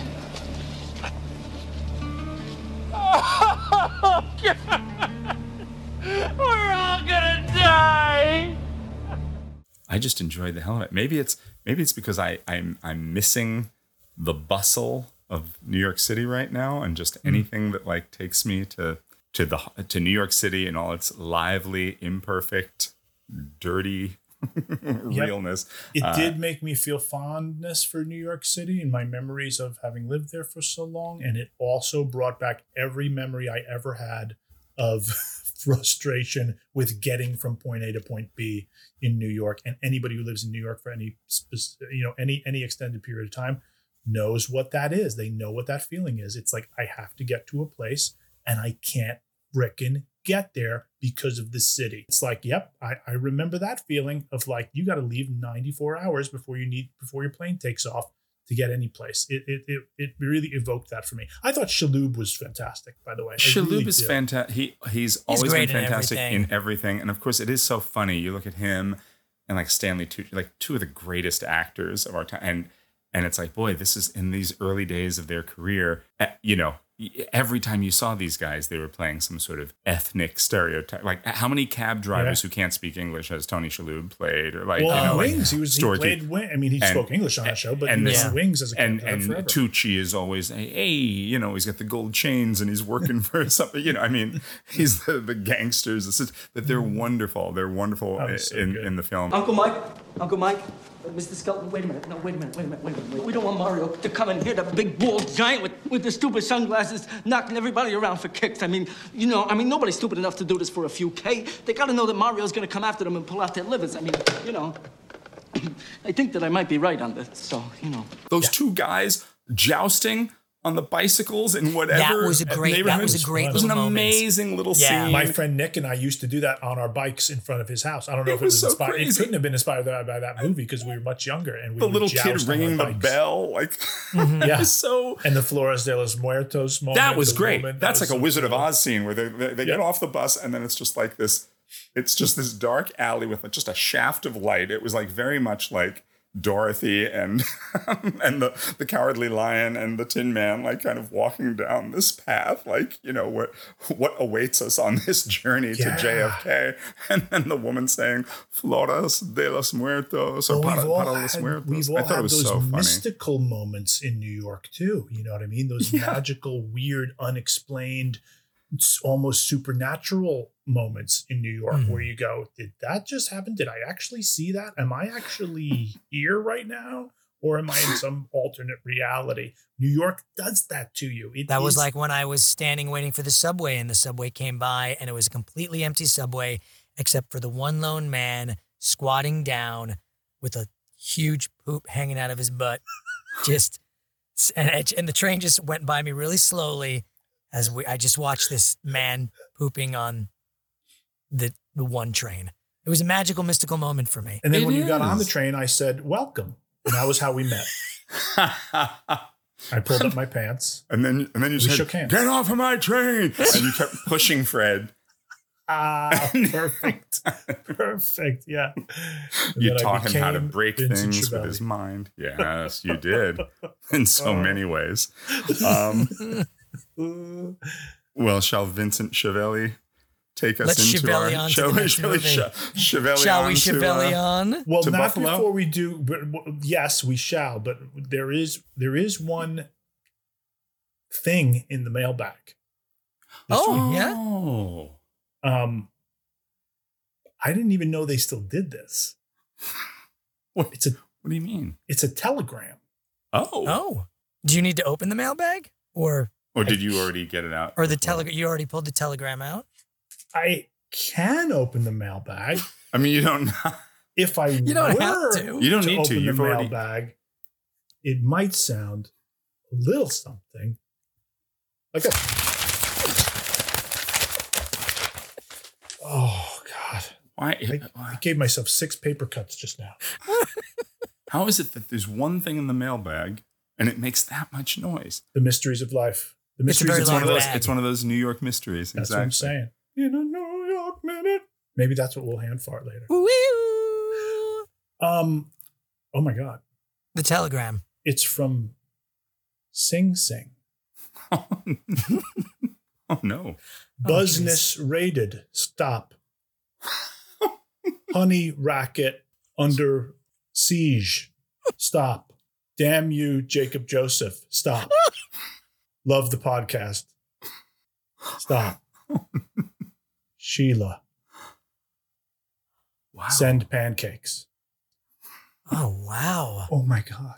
Oh, God. We're all gonna die. I just enjoyed the hell of it. Maybe it's maybe it's because I I'm I'm missing the bustle of New York City right now, and just Hmm. anything that like takes me to to the to New York City and all its lively, imperfect, dirty realness. It Uh, did make me feel fondness for New York City and my memories of having lived there for so long. And it also brought back every memory I ever had of frustration with getting from point A to point B in New York. And anybody who lives in New York for any, you know, any any extended period of time knows what that is. They know what that feeling is. It's like I have to get to a place and I can't frickin' get there because of the city. It's like, yep, I, I remember that feeling of like you got to leave 94 hours before you need before your plane takes off to get any place. It it it, it really evoked that for me. I thought Shalhoub was fantastic, by the way. I Shalhoub really is fantastic. He he's always been great in fantastic in everything. everything. and of course, it is so funny. You look at him and like Stanley Tucci, like two of the greatest actors of our time, and and it's like, boy, this is in these early days of their career. eh, You know, every time you saw these guys, they were playing some sort of ethnic stereotype. Like, how many cab drivers who can't speak English has Tony Shalhoub played, or like, well, you know, like Wings, he was he played Wing. I mean, he and- spoke English on that show, but he and was this- in Wings as a and character and forever. Tucci is always hey, hey, you know he's got the gold chains and he's working for something you know I mean he's the, the gangsters it's just, but they're wonderful they're wonderful so in, good. in the film Uncle Mike, Uncle Mike, Mr. Skelton, wait a minute. No, wait a minute, wait a minute, wait a minute. We don't want Mario to come in here, that big bald giant with, with the stupid sunglasses, knocking everybody around for kicks. I mean, you know, I mean, nobody's stupid enough to do this for a few K. They gotta know that Mario's gonna come after them and pull out their livers. I mean, you know. I think that I might be right on this, so, you know. those two guys jousting on the bicycles and whatever That was a great- that neighborhood. was a great it was an moment. amazing little Yeah. scene My friend Nick and I used to do that on our bikes in front of his house. I don't know It if it was was so inspired. It couldn't have been inspired by, by that movie because we were much younger and we the little joust kid ringing the bell like Yeah. Mhm. it was so And the Flores de los Muertos moment. That was great. moment, That's that like a was so Wizard of. Oz scene where they they, they get off the bus and then it's just like this. It's just this dark alley with just a shaft of light. It was like very much like Dorothy and and the the Cowardly Lion and the Tin Man, like kind of walking down this path, like you know what what awaits us on this journey Yeah. to JFK, and then the woman saying "Flores de los Muertos" or Well, para, para los had, Muertos. we've all I thought had it was those so funny. mystical moments in New York too. You know what I mean? Those magical, weird, unexplained, almost supernatural moments in New York Mm-hmm. where you go, "Did that just happen? Did I actually see that? Am I actually here right now?" Or am I in some alternate reality? New York does that to you. It That was like when I was standing waiting for the subway and the subway came by and it was a completely empty subway except for the one lone man squatting down with a huge poop hanging out of his butt. Just and, and the train just went by me really slowly as we I just watched this man pooping on the the one train. It was a magical mystical moment for me. And then It when you got on the train, I said, "Welcome," and that was how we met. I pulled up my pants. And then and then you said, shook hands. "Get off of my train!" and you kept pushing Fred. Ah, perfect, perfect. Yeah. And You taught him how to break Vincent things with his mind. Yes, you did, in so many ways. Um, well, shall Vincent Schiavelli take us Let's into our on to shall the we, next shall we movie. sh- Schiavelli Shall we on to, uh. Well, to not Buffalo? before we do, but w- yes, we shall. But there is there is one thing in the mailbag. Oh, yeah. Oh, Um, I didn't even know they still did this. what, It's a what do you mean? it's a telegram. Oh, Oh. Do you need to open the mailbag? Or or did you already get it out? or the before? telegram you already pulled the telegram out? I can open the mailbag I mean, you don't. if I You don't have to. You don't need to. open You've the already- mailbag. It might sound a little something like a. Oh God! Why? I, I gave myself six paper cuts just now. How is it that there's one thing in the mailbag and it makes that much noise? The mysteries of life. The mysteries very of It's one of those. bag. It's one of those New York mysteries. That's exactly. what I'm saying. In a New York minute. Maybe that's what we'll hand fart later. Woo! Um. Oh my God! The telegram. It's from Sing Sing. oh no! Buzzness raided. Stop. Honey racket under siege. Stop. Damn you, Jacob Joseph. Stop. Love the podcast. Stop. Sheila. Wow. Send pancakes. Oh wow. Oh my god.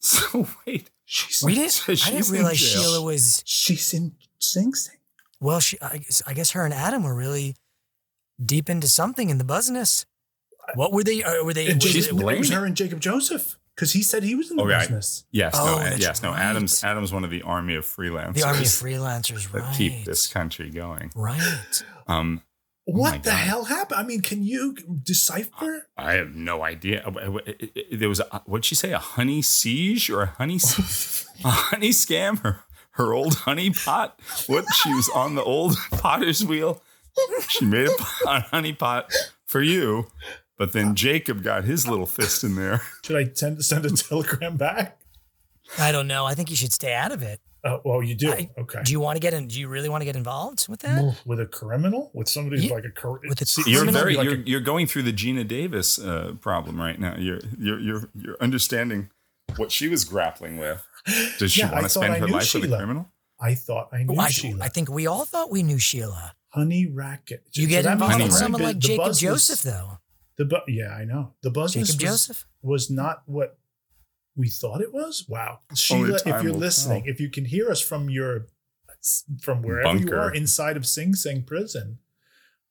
So wait, she's We didn't. I she's didn't realize. Sheila was. She's in Sing Sing. Well, she. I guess, I guess her and Adam were really deep into something in the business. What were they? Uh, were they? And was She's it- Jacob, was blaming- her and Jacob Joseph because he said he was in the Oh, right. business. Yes, Oh, no, that's yes, no. right. Adam's Adam's one of the army of freelancers. the army of freelancers, that right? keep this country going. Right. Um, Oh What the God. hell happened? I mean, can you decipher? I have no idea. Uh, uh, it- it- There was a, what'd she say? A honey siege or a honey s- a honey scam? Her her old honey pot. What she was on the old potter's wheel. She made a, pot- a honey pot for you, but then Jacob got his little fist in there. Should I send send a telegram back? I don't know. I think you should stay out of it. Uh, well, you do. I- okay. Do you want to get in? Do you really want to get involved with that? with a criminal, with somebody who's Yeah, like a cor- with a see, You're very like you're, a- you're going through the Geena Davis uh, problem right now. You're you're you're you're understanding what she was grappling with. Does she Yeah, I want to spend I her knew life with a criminal? I thought I knew Oh, I, Sheila. I think we all thought we knew Sheila. honey racket. You So get involved with the- someone the like Jacob buzz was- Joseph, though. The bu- yeah, I know. The buzz Jacob was, Joseph? was not what we thought it was. Wow, Sheila, if you're listening, tell. if you can hear us from your from wherever you are inside of Sing Sing prison,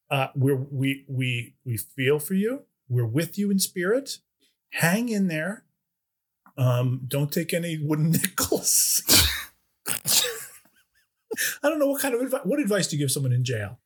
uh, we're we we we feel for you. We're with you in spirit. Hang in there. Um, don't take any wooden nickels. I don't know what kind of advice. What advice do you give someone in jail?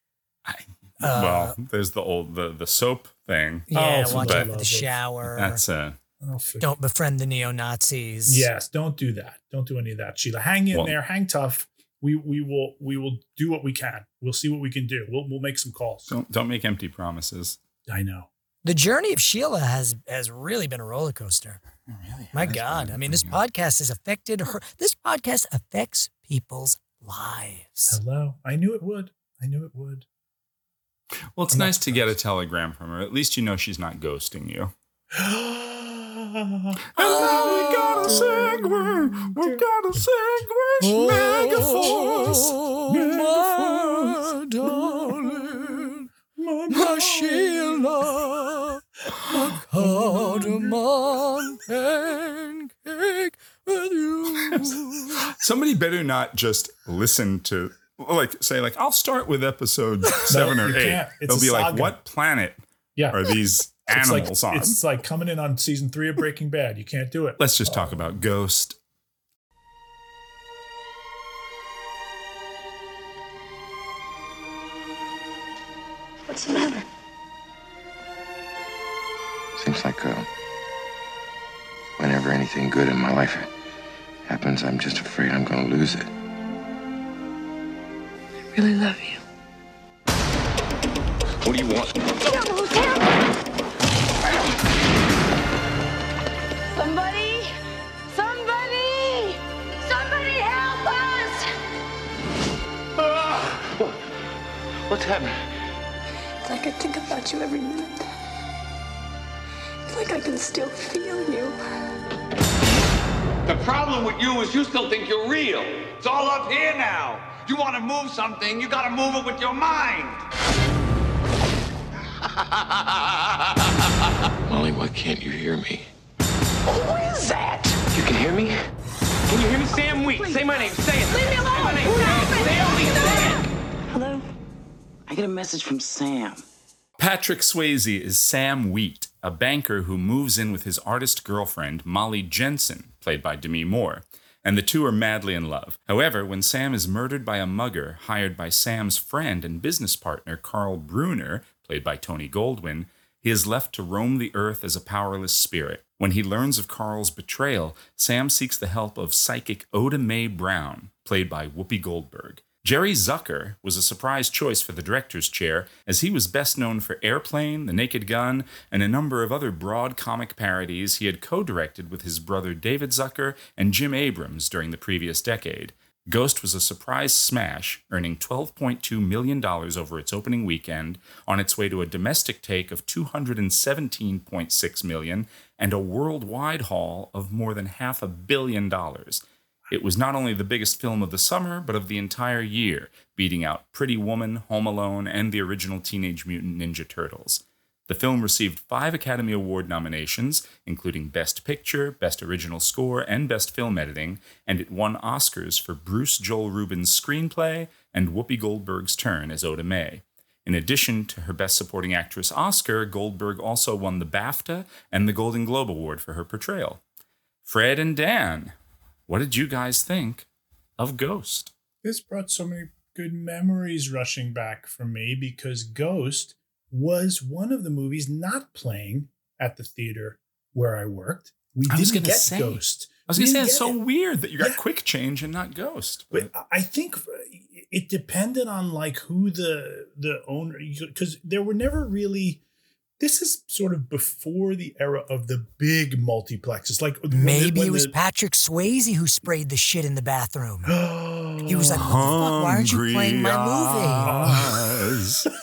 Uh, well, there's the old the the soap thing. Yeah, Oh, watch out for the shower. That's uh Oh, Don't befriend the neo Nazis. Yes, don't do that. Don't do any of that, Sheila. Hang in Well- there, hang tough. We we will we will do what we can. We'll see what we can do. We'll we'll make some calls. don't don't make empty promises. I know. The journey of Sheila has has really been a roller coaster. Really? My God, I mean, this podcast has affected her. This podcast affects people's lives. Hello. I knew it would. I knew it would. Well, it's I'm nice to get a telegram from her. At least you know she's not ghosting you. Oh, we got a oh. segue. We got a segue. Oh. Mega force. my darling, my Sheila, a cardamom pancake with you. Somebody better not just listen to like say like I'll start with episode seven or you eight. can't. It's They'll a be like, what planet Yeah. are these It's like, animals on? it's like coming in on season three of Breaking Bad. You can't do it. Let's just talk about Ghost. What's the matter? Seems like uh, whenever anything good in my life happens, I'm just afraid I'm going to lose it. I really love you. What do you want? Somebody! Somebody! Somebody help us! Ah! What's happening? It's like I think about you every minute. It's like I can still feel you. The problem with you is you still think you're real. It's all up here now. You want to move something, you got to move it with your mind. Molly, why can't you hear me? Who is that? You can hear me? Can you hear me? Sam Wheat. Say my name. Say it. Leave me alone! Say my name. Say it. Sam Wheat. Say it. Hello? I get a message from Sam. Patrick Swayze is Sam Wheat, a banker who moves in with his artist girlfriend, Molly Jensen, played by Demi Moore, and the two are madly in love. However, when Sam is murdered by a mugger hired by Sam's friend and business partner, Carl Bruner, played by Tony Goldwyn, he is left to roam the earth as a powerless spirit. When he learns of Carl's betrayal, Sam seeks the help of psychic Oda Mae Brown, played by Whoopi Goldberg. Jerry Zucker was a surprise choice for the director's chair, as he was best known for Airplane, The Naked Gun, and a number of other broad comic parodies he had co directed with his brother David Zucker and Jim Abrahams during the previous decade. Ghost was a surprise smash, earning $12.2 million over its opening weekend, on its way to a domestic take of 217.6 million and a worldwide haul of more than half a billion dollars. It was not only the biggest film of the summer, but of the entire year, beating out Pretty Woman, Home Alone, and the original Teenage Mutant Ninja Turtles. The film received five Academy Award nominations, including Best Picture, Best Original Score, and Best Film Editing, and it won Oscars for Bruce Joel Rubin's screenplay and Whoopi Goldberg's turn as Oda Mae. In addition to her Best Supporting Actress Oscar, Goldberg also won the BAFTA and the Golden Globe Award for her portrayal. Fred and Dan, what did you guys think of Ghost? This brought so many good memories rushing back for me because Ghost was one of the movies not playing at the theater where I worked. We I didn't get say- Ghost. I was going to say, it's so it. weird that you got Quick Change and not Ghost. But I think it depended on like who the the owner because there were never really. This is sort of before the era of the big multiplexes. Like when the- Maybe it was the- Patrick Swayze who sprayed the shit in the bathroom. he was like, "What the fuck? Why aren't you playing my movie?"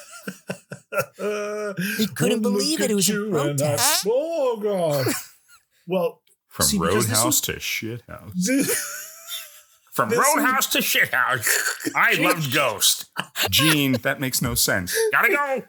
he couldn't One believe it. It was a you and I- protest. oh god. Well, From see, Roadhouse was- to Shithouse. From This Roadhouse to Shithouse. I loved Ghost. Gene, that makes no sense. Gotta go.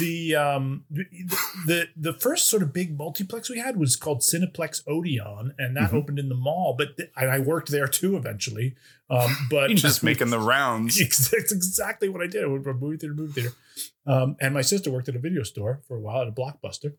The um the, the first sort of big multiplex we had was called Cineplex Odeon, and that Mhm. opened in the mall. But th- I, worked there too eventually. Um, but just making the rounds. That's exactly what I did. I went from movie theater to movie theater. Um, and my sister worked at a video store for a while at a blockbuster.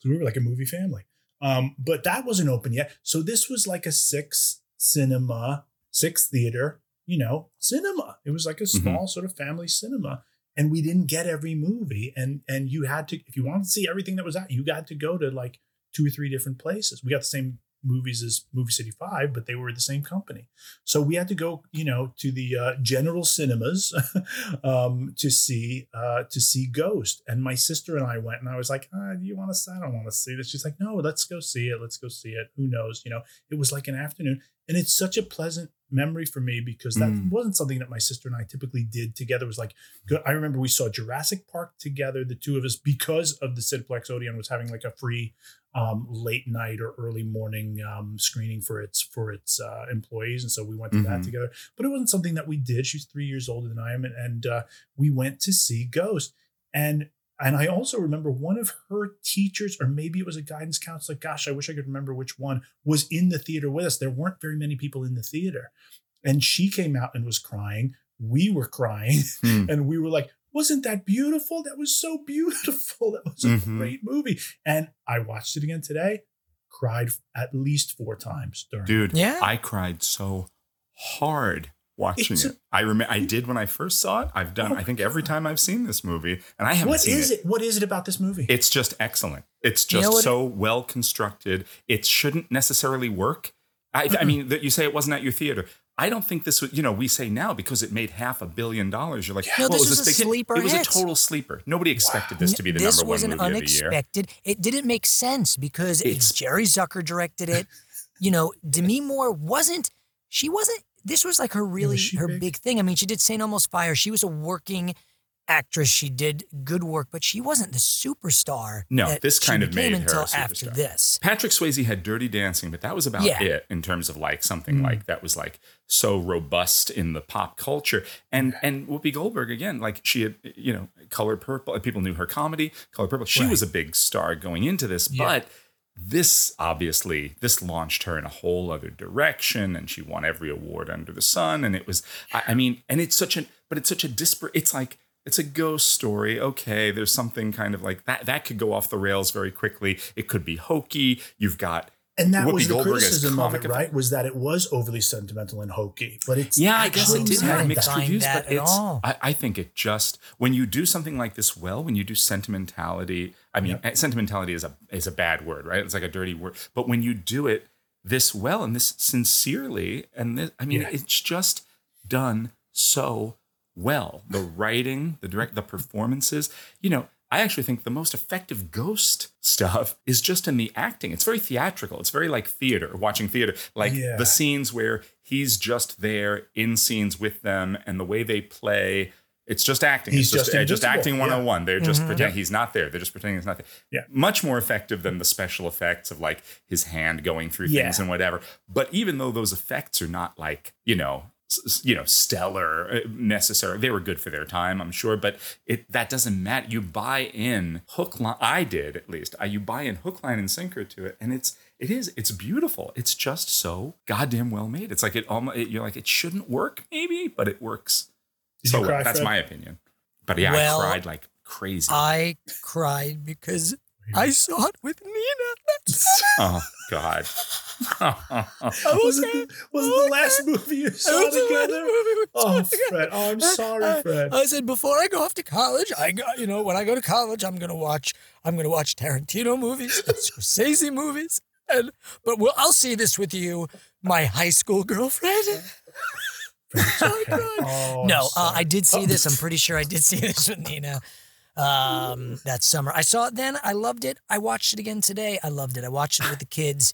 So we were like a movie family. Um, but that wasn't open yet. So this was like a six cinema, six theater, you know, cinema. It was like a small sort of family cinema. And we didn't get every movie. And and you had to, if you wanted to see everything that was out, you got to go to like two or three different places. We got the same movies as Movie City Five, but they were the same company. So we had to go, you know, to the uh, General Cinemas um, to see uh, to see Ghost. And my sister and I went, and I was like, ah, "Do you want to? see? I don't want to see this." She's like, "No, let's go see it. Let's go see it. Who knows? You know." It was like an afternoon, and it's such a pleasant memory for me because that Mm. wasn't something that my sister and I typically did together. It was like, I remember we saw Jurassic Park together, the two of us, because of the Cineplex Odeon was having like a free um, late night or early morning um, screening for its for its uh, employees, and so we went to that Mhm. together. But it wasn't something that we did. She's three years older than I am, and, and uh, we went to see Ghost. And and I also remember one of her teachers, or maybe it was a guidance counselor. Gosh, I wish I could remember which one was in the theater with us. There weren't very many people in the theater, and she came out and was crying. We were crying, Hmm. and we were like, "Wasn't that beautiful? That was so beautiful. That was a Mhm. great movie." And I watched it again today. Cried at least four times during. Dude, Yeah. I cried so hard watching a- it. I remember I did when I first saw it. I've done I think every time I've seen this movie, and I haven't What seen is it? What is it about this movie? It's just excellent. It's You know just what- so well constructed. It shouldn't necessarily work. I, I mean, that you say it wasn't at your theater. I don't think this was. You know, we say now because it made half a billion dollars. You're like, No, well, this it was a big hit. sleeper It was a total sleeper. Nobody expected this to be the this number was one an movie of the year. unexpected. It didn't make sense because It's- Jerry Zucker directed it. you know, Demi Moore wasn't. She wasn't. This was like her really her big? big thing. I mean, she did Saint Elmo's Fire. She was a working actress. She did good work, but she wasn't the superstar. No, that this she kind of became made her until a after superstar. this. Patrick Swayze had Dirty Dancing, but that was about Yeah. it in terms of like something mm. like that was like so robust in the pop culture. And and Whoopi Goldberg again, like she had you know Color Purple. Uh, people knew her comedy, Color Purple. She Right. was a big star going into this, Yeah. but this obviously this launched her in a whole other direction and she won every award under the sun and it was I, I mean and it's such a but it's such a disparate it's like it's a ghost story okay there's something kind of like that that could go off the rails very quickly it could be hokey you've got And that Whoopi was the Goldberg criticism of comic it, right? Was that it was overly sentimental and hokey, but it's Yeah, I guess it did not have mixed reviews, but it's. I, I think it just when you do something like this well, when you do sentimentality. I mean, eh, sentimentality is a is a bad word, right? It's like a dirty word. But when you do it this well and this sincerely, and this, I mean, Yeah. it's just done so well. The writing, the direct, the performances. You know, I actually think the most effective ghost stuff is just in the acting. It's very theatrical. It's very like theater, watching theater. Like Yeah. the scenes where he's just there in scenes with them and the way they play. It's just acting. He's it's just, just just invisible. acting Yeah. 101. They're just Mhm. pretending he's not there. They're just pretending he's not there. Yeah. Much more effective than the special effects of like his hand going through Yeah. things and whatever. But even though those effects are not like, you know, s- s- you know stellar uh, necessary. They were good for their time i'm sure but it that doesn't matter you buy in hook line i did at least I, you buy in hook line and sinker to it and it's it is it's beautiful. It's just so goddamn well made. It's like it almost it, you're like it shouldn't work maybe but it works. Did so you cry, well. that's Fred? my opinion. But yeah Well, i cried like crazy. I cried because I saw it with Nina. Oh god was it the, was it the last movie you saw was the last together? movie we saw Oh. Fred. Oh, I'm sorry, I- Fred. I said before I go off to college, I got you know when I go to college, I'm gonna watch I'm gonna watch Tarantino movies, and Scorsese movies, and but well, I'll see this with you, my high school girlfriend. Oh, no, I'm uh. I did see this. I'm pretty sure I did see this with Nina um, that summer. I saw it then. I loved it. I watched it again today. I loved it. I watched it with the kids.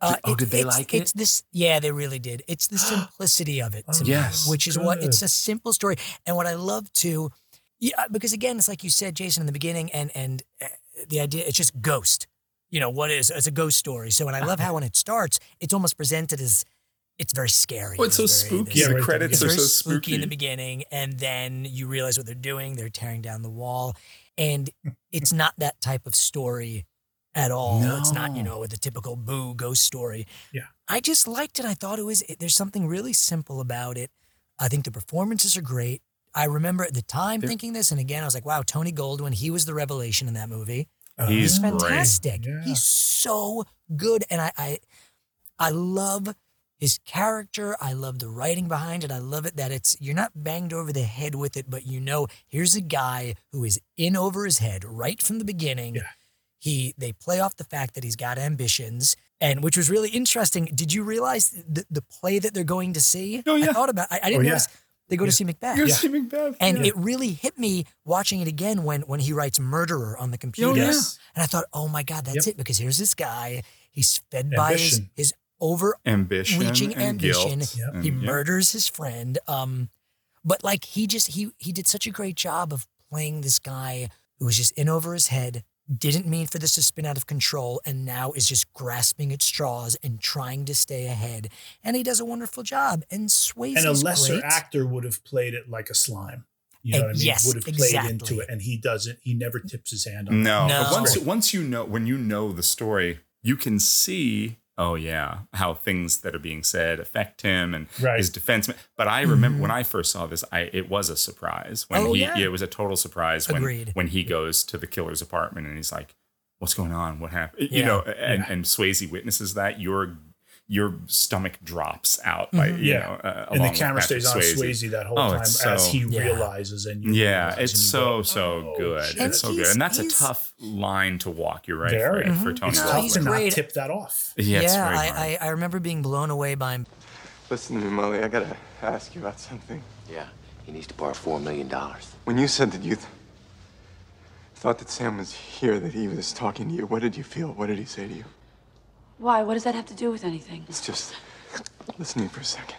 Uh, Oh, did they it's- like it? It's this, yeah, they really did. It's the simplicity of it, to me, Yes, which is what it's a simple story. And what I love too, yeah, because again, it's like you said, Jason, in the beginning, and and uh, the idea it's just ghost. You know what is it's a ghost story. So, and I love how when it starts, it's almost presented as it's very scary. Oh, it's so very- spooky. there's- the credits it's are so spooky in the beginning, and then you realize what they're doing. They're tearing down the wall, and it's not that type of story at all. No. It's not, you No. know, the typical boo ghost story. Yeah. I just liked it. I thought it was. It, there's something really simple about it. I think the performances are great. I remember at the time thinking this, and again, I was like, "Wow, Tony Goldwyn, he was the revelation in that movie. Uh, He's He's fantastic. Yeah. He's so good, and I, I, I love his character. I love the writing behind it. I love it that it's you're not banged over the head with it, but you know, here's a guy who is in over his head right from the beginning. Yeah. He they play off the fact that he's got ambitions, and which was really interesting. Did you realize the, the play that they're going to see? Oh, yeah. I thought about. I, I didn't Oh, yeah. notice they go to see Macbeth. You're see Macbeth. And yeah. it really hit me watching it again when when he writes murderer on the computer. Oh, yeah. And I thought, oh my God, that's Yep. it. Because here's this guy. He's fed by his, his over ambition reaching and ambition. guilt. Yep. and- He yeah. murders his friend. Um, but like he just he he did such a great job of playing this guy who was just in over his head, didn't mean for this to spin out of control, and now is just grasping at straws and trying to stay ahead. And he does a wonderful job. And Swayze and a lesser great. actor would have played it like a slime. You know Eh, what I mean? yes, would have played into it, and he doesn't. He never tips his hand on. No, No. but once once you know when you know the story, you can see. Oh yeah, how things that are being said affect him and Right. his defense. But I remember mm-hmm. when I first saw this, I it was a surprise when Oh, he yeah. it was a total surprise when Agreed. when he goes to the killer's apartment and he's like, "What's going on? What happened?" Yeah. You know, and and Swayze witnesses that your your stomach drops out. Like, you Yeah. know, uh, and the camera stays on Swayze, that whole Oh, time it's as so- he Yeah. realizes and you yeah, realize it's and you so go, so "Oh, good. shit." And It's so good, and that's a tough line to walk. You're right, Very. Fred, for Mhm. Tony It's No, tough he's to not tip that off. Yeah, yeah. I, I, I remember being blown away by him. Listen to me, Molly. I gotta ask you about something. Yeah, he needs to borrow $4 million. When you said that you th- thought that Sam was here, that he was talking to you, what did you feel? What did he say to you? Why? What does that have to do with anything? It's just listen to me for a second.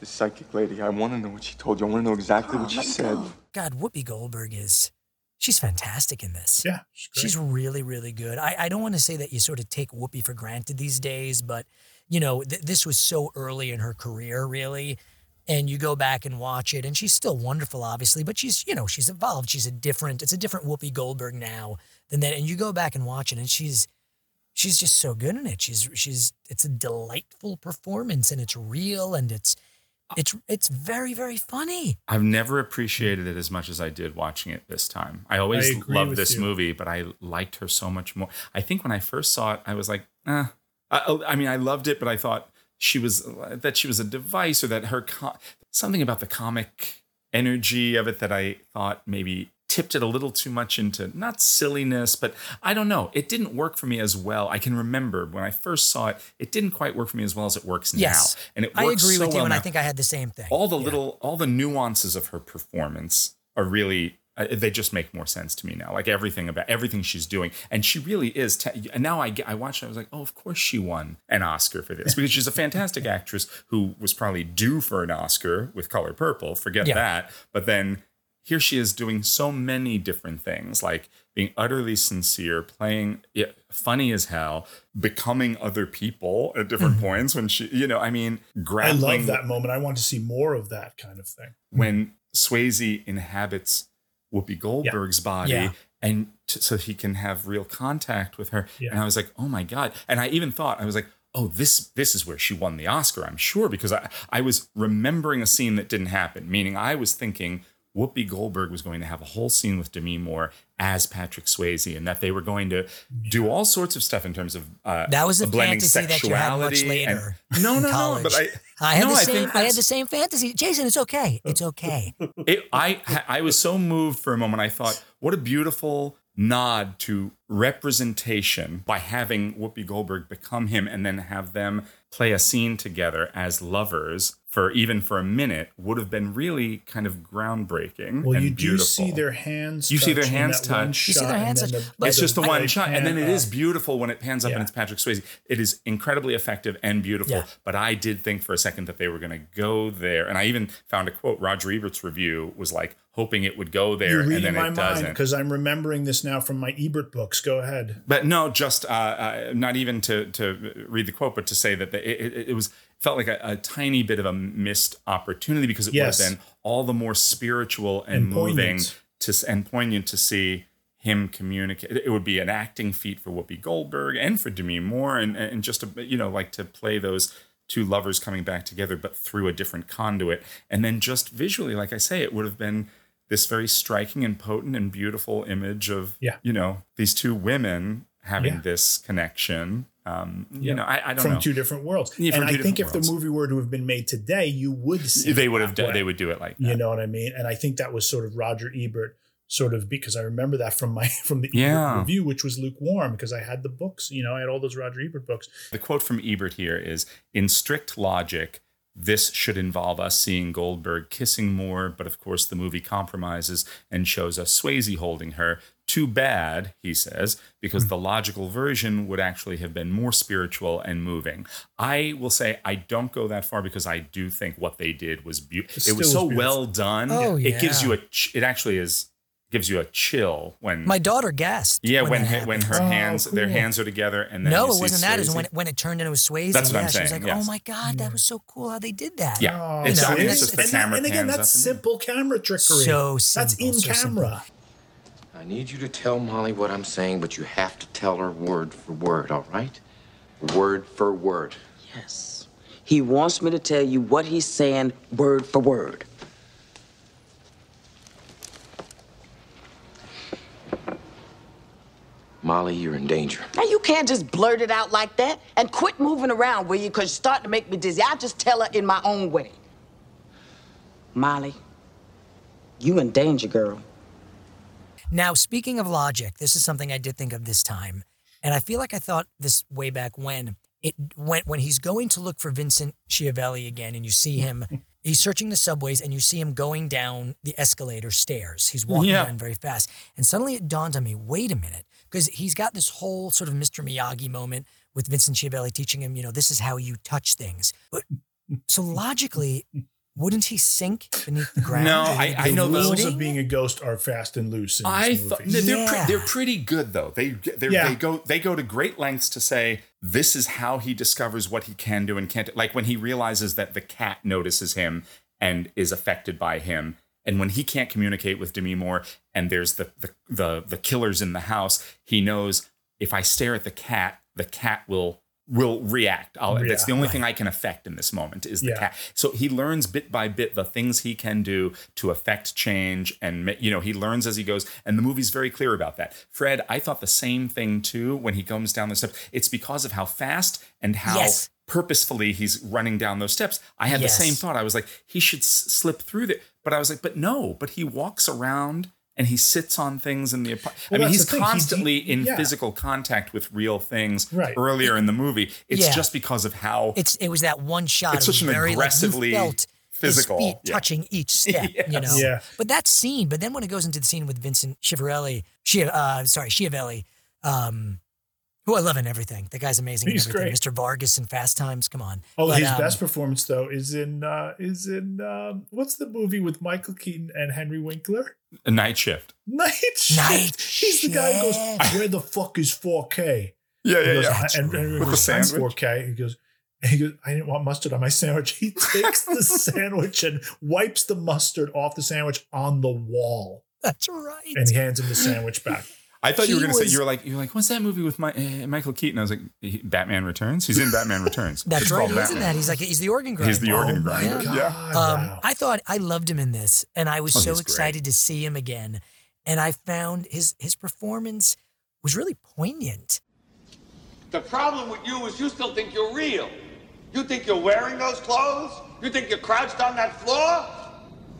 This psychic lady, I want to know what she told you. I want to know exactly what she said. God, Whoopi Goldberg is she's fantastic in this. Yeah, she's. She's really, really good. I, I don't want to say that you sort of take Whoopi for granted these days, but you know, th- this was so early in her career, really. And you go back and watch it, and she's still wonderful, obviously, but she's, you know, she's evolved. She's a different, it's a different Whoopi Goldberg now than that. And you go back and watch it, and she's, she's just so good in it. She's, she's, it's a delightful performance, and it's real, and it's, it's, it's very, very funny. I've never appreciated it as much as I did watching it this time. I always I loved this you. movie, but I liked her so much more. I think when I first saw it, I was like, eh. I, I mean, I loved it, but I thought she was that she was a device, or that her co- something about the comic energy of it that I thought maybe tipped it a little too much into not silliness, but I don't know. It didn't work for me as well. I can remember when I first saw it, it didn't quite work for me as well as it works Yes. now. And it I agree so with you, well and I think I had the same thing. all the Yeah. little all the nuances of her performance are really uh, they just make more sense to me now like everything about everything she's doing and she really is te- and now i get, i watched it i was like oh of course she won an oscar for this because she's a fantastic actress who was probably due for an oscar with color purple forget Yeah. that but then here she is doing so many different things, like being utterly sincere, playing yeah, funny as hell, becoming other people at different mm-hmm. points when she, you know, I mean, I love that moment. I want to see more of that kind of thing. when Swayze inhabits Whoopi Goldberg's body Yeah. and t- so he can have real contact with her. Yeah. And I was like, oh my God. And I even thought, I was like, oh, this this is where she won the Oscar, I'm sure, because I, I was remembering a scene that didn't happen, meaning I was thinking Whoopi Goldberg was going to have a whole scene with Demi Moore as Patrick Swayze and that they were going to do all sorts of stuff in terms of uh, That was a blending fantasy that you had much sexuality and- later. no, in no, no. But I, I had no, the same. think I, had the same fantasy. Jason, it's okay. It's okay. it, I I was so moved for a moment. I thought, what a beautiful nod to representation by having Whoopi Goldberg become him and then have them play a scene together as lovers for even for a minute would have been really kind of groundbreaking. Well, and you do beautiful. see their hands. You see their hands touch. You see their hands touch, the- but- it's just the the one big shot, and then it is beautiful when it pans up Yeah. and it's Patrick Swayze. It is incredibly effective and beautiful. Yeah. But I did think for a second that they were going to go there, and I even found a quote. Roger Ebert's review was like hoping it would go there, and then my it mind doesn't. because I'm remembering this now from my Ebert books. Go ahead. But no, just uh, uh, not even to to read the quote, but to say that the, it, it, it was felt like a, a tiny bit of a missed opportunity because it Yes. would have been all the more spiritual and, And moving poignant. to and poignant to see him communicate. It would be an acting feat for Whoopi Goldberg and for Demi Moore, and and just a, you know like to play those two lovers coming back together, but through a different conduit, and then just visually, like I say, it would have been this very striking and potent and beautiful image of Yeah. you know these two women having Yeah. this connection. Um, you know, I, I don't from know. two different worlds. Yeah, and I think if different the movie were to have been made today, you would see they would have way. they would do it like that. You know what I mean? And I think that was sort of Roger Ebert sort of because I remember that from my from the Yeah. Ebert review, which was lukewarm because I had the books. You know, I had all those Roger Ebert books. The quote from Ebert here is In strict logic, this should involve us seeing Goldberg kissing Moore, but of course the movie compromises and shows us Swayze holding her. Too bad, he says, because the logical version would actually have been more spiritual and moving. I will say I don't go that far because I do think what they did was beautiful. It was so well done. Oh, It gives you a. ch- It actually is gives you a chill when. My daughter gasped. yeah, when that her, when her Oh, hands their hands are together and then No, you it see wasn't that. It was when it, when it turned into a Swayze. That's what yeah, I'm she was saying, like, "Oh my god, that was so cool how they did that." Yeah, Oh, it's, know, and it's just the and, camera and again, that's simple camera trickery. So simple, that's in so simple. camera. I need you to tell Molly what I'm saying, but you have to tell her word for word, all right? Word for word. Yes. He wants me to tell you what he's saying word for word. Molly, you're in danger. Now, you can't just blurt it out like that and quit moving around, will you? Because you're starting to make me dizzy. I'll just tell her in my own way. Molly, you in danger, girl. Now, speaking of logic, this is something I did think of this time, and I feel like I thought this way back when it went when he's going to look for Vincent Schiavelli again, and you see him. He's searching the subways, and you see him going down the escalator stairs. He's walking Yeah. down very fast, and suddenly it dawned on me: wait a minute, because he's got this whole sort of Mr. Miyagi moment with Vincent Schiavelli teaching him, you know, this is how you touch things. But so logically, wouldn't he sink beneath the ground? No, I- I know the those- rules of being a ghost are fast and loose. In I this thought they're Yeah. pre- they're pretty good though. They they're, Yeah. they go they go to great lengths to say this is how he discovers what he can do and can't. Like when he realizes that the cat notices him and is affected by him, and when he can't communicate with Demi Moore, and there's the the the, the killers in the house, he knows if I stare at the cat, the cat will will react. I'll, that's the only thing I can affect in this moment is the Yeah. cat. So he learns bit by bit the things he can do to affect change, and you know he learns as he goes. And the movie's very clear about that. Fred, I thought the same thing too when he comes down the steps. It's because of how fast and how Yes. Purposefully he's running down those steps. I had Yes. the same thought. I was like, he should s- slip through the. But I was like, but no. But he walks around. And he sits on things in the apartment. Well, I mean, he's thing. He constantly in yeah. physical contact with real things Right. earlier in the movie. It's Yeah. just because of how It's it was that one shot. It's such an very, aggressively like, physical, his feet yeah. touching each step. You know. Yeah. But that scene. But then when it goes into the scene with Vincent Schiavarelli, Schia, uh, sorry, Schiavelli, um, Who I love in everything. The guy's amazing He's in everything. great. Mr. Vargas in Fast Times. Come on. Oh, But, his um, best performance though is in uh is in um what's the movie with Michael Keaton and Henry Winkler? A night shift. Night Shift. Night He's the guy who goes, "Where the fuck is 4K?" Yeah, He yeah, goes, yeah. And, and With the goes, "That's sandwich? 4K. He goes, he goes, I didn't want mustard on my sandwich. He takes the sandwich and wipes the mustard off the sandwich on the wall, That's right. and he hands him the sandwich back. I thought you were going to say you were like you're like what's that movie with my, uh, Michael Keaton? I was like he- Batman Returns. He's in Batman Returns. That's right. called He is in that. He's like he's the organ grinder. He's the organ Oh grinder. God. Yeah. Um, I thought I loved him in this, and I was Oh, so he's great. excited to see him again. And I found his his performance was really poignant. The problem with you is you still think you're real. You think you're wearing those clothes? You think you're crouched on that floor?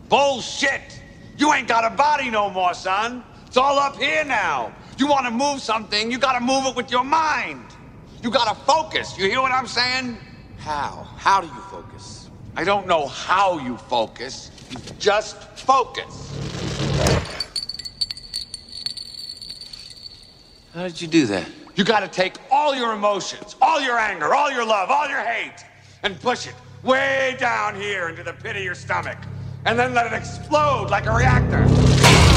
Bullshit! You ain't got a body no more, son. It's all up here now. You want to move something, you gotta move it with your mind. You gotta focus. You hear what I'm saying? How? How do you focus? I don't know how you focus. You just focus. How did you do that? You gotta take all your emotions, all your anger, all your love, all your hate, and push it way down here into the pit of your stomach. And then let it explode like a reactor.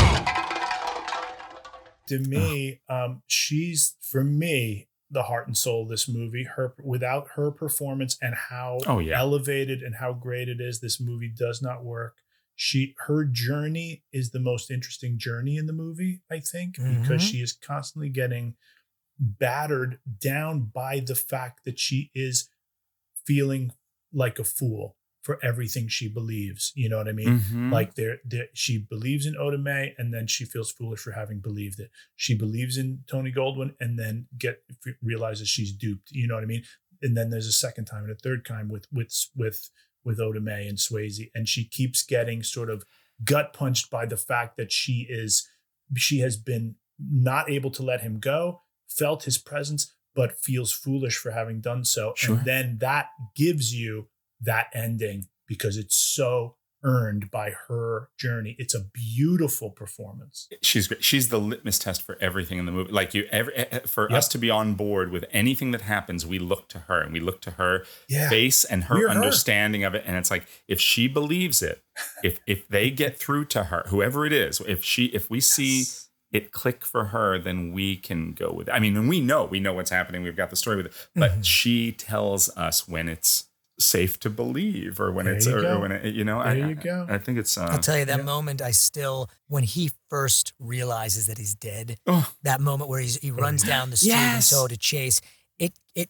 To me, um, she's for me the heart and soul of this movie. Her without her performance and how Oh, yeah. elevated and how great it is, this movie does not work. She her journey is the most interesting journey in the movie, I think, because Mhm. she is constantly getting battered down by the fact that she is feeling like a fool for everything she believes. You know what I mean? Mhm. Like there, there, she believes in Oda Mae, and then she feels foolish for having believed it. She believes in Tony Goldwyn, and then get realizes she's duped. You know what I mean? And then there's a second time and a third time with with with with Oda Mae and Swayze, and she keeps getting sort of gut punched by the fact that she is she has been not able to let him go, felt his presence, but feels foolish for having done so. Sure. And then that gives you that ending because it's so earned by her journey. It's a beautiful performance. She's great. She's the litmus test for everything in the movie. Like you, every, eh, eh, for Yep. us to be on board with anything that happens, we look to her and we look to her Yeah. face and her We're her. understanding of it. And it's like if she believes it, if if they get through to her, whoever it is, if she if we see it click for her, then we can go with it. I mean, and we know we know what's happening. We've got the story with it, but Mm-hmm. she tells us when it's safe to believe or when There it's you or, go. or when it, you know. There I, you go. I think it's. Uh, I'll tell you that moment. I still, when he first realizes that he's dead, Oh. that moment where he's, he runs down the street and so to chase it, it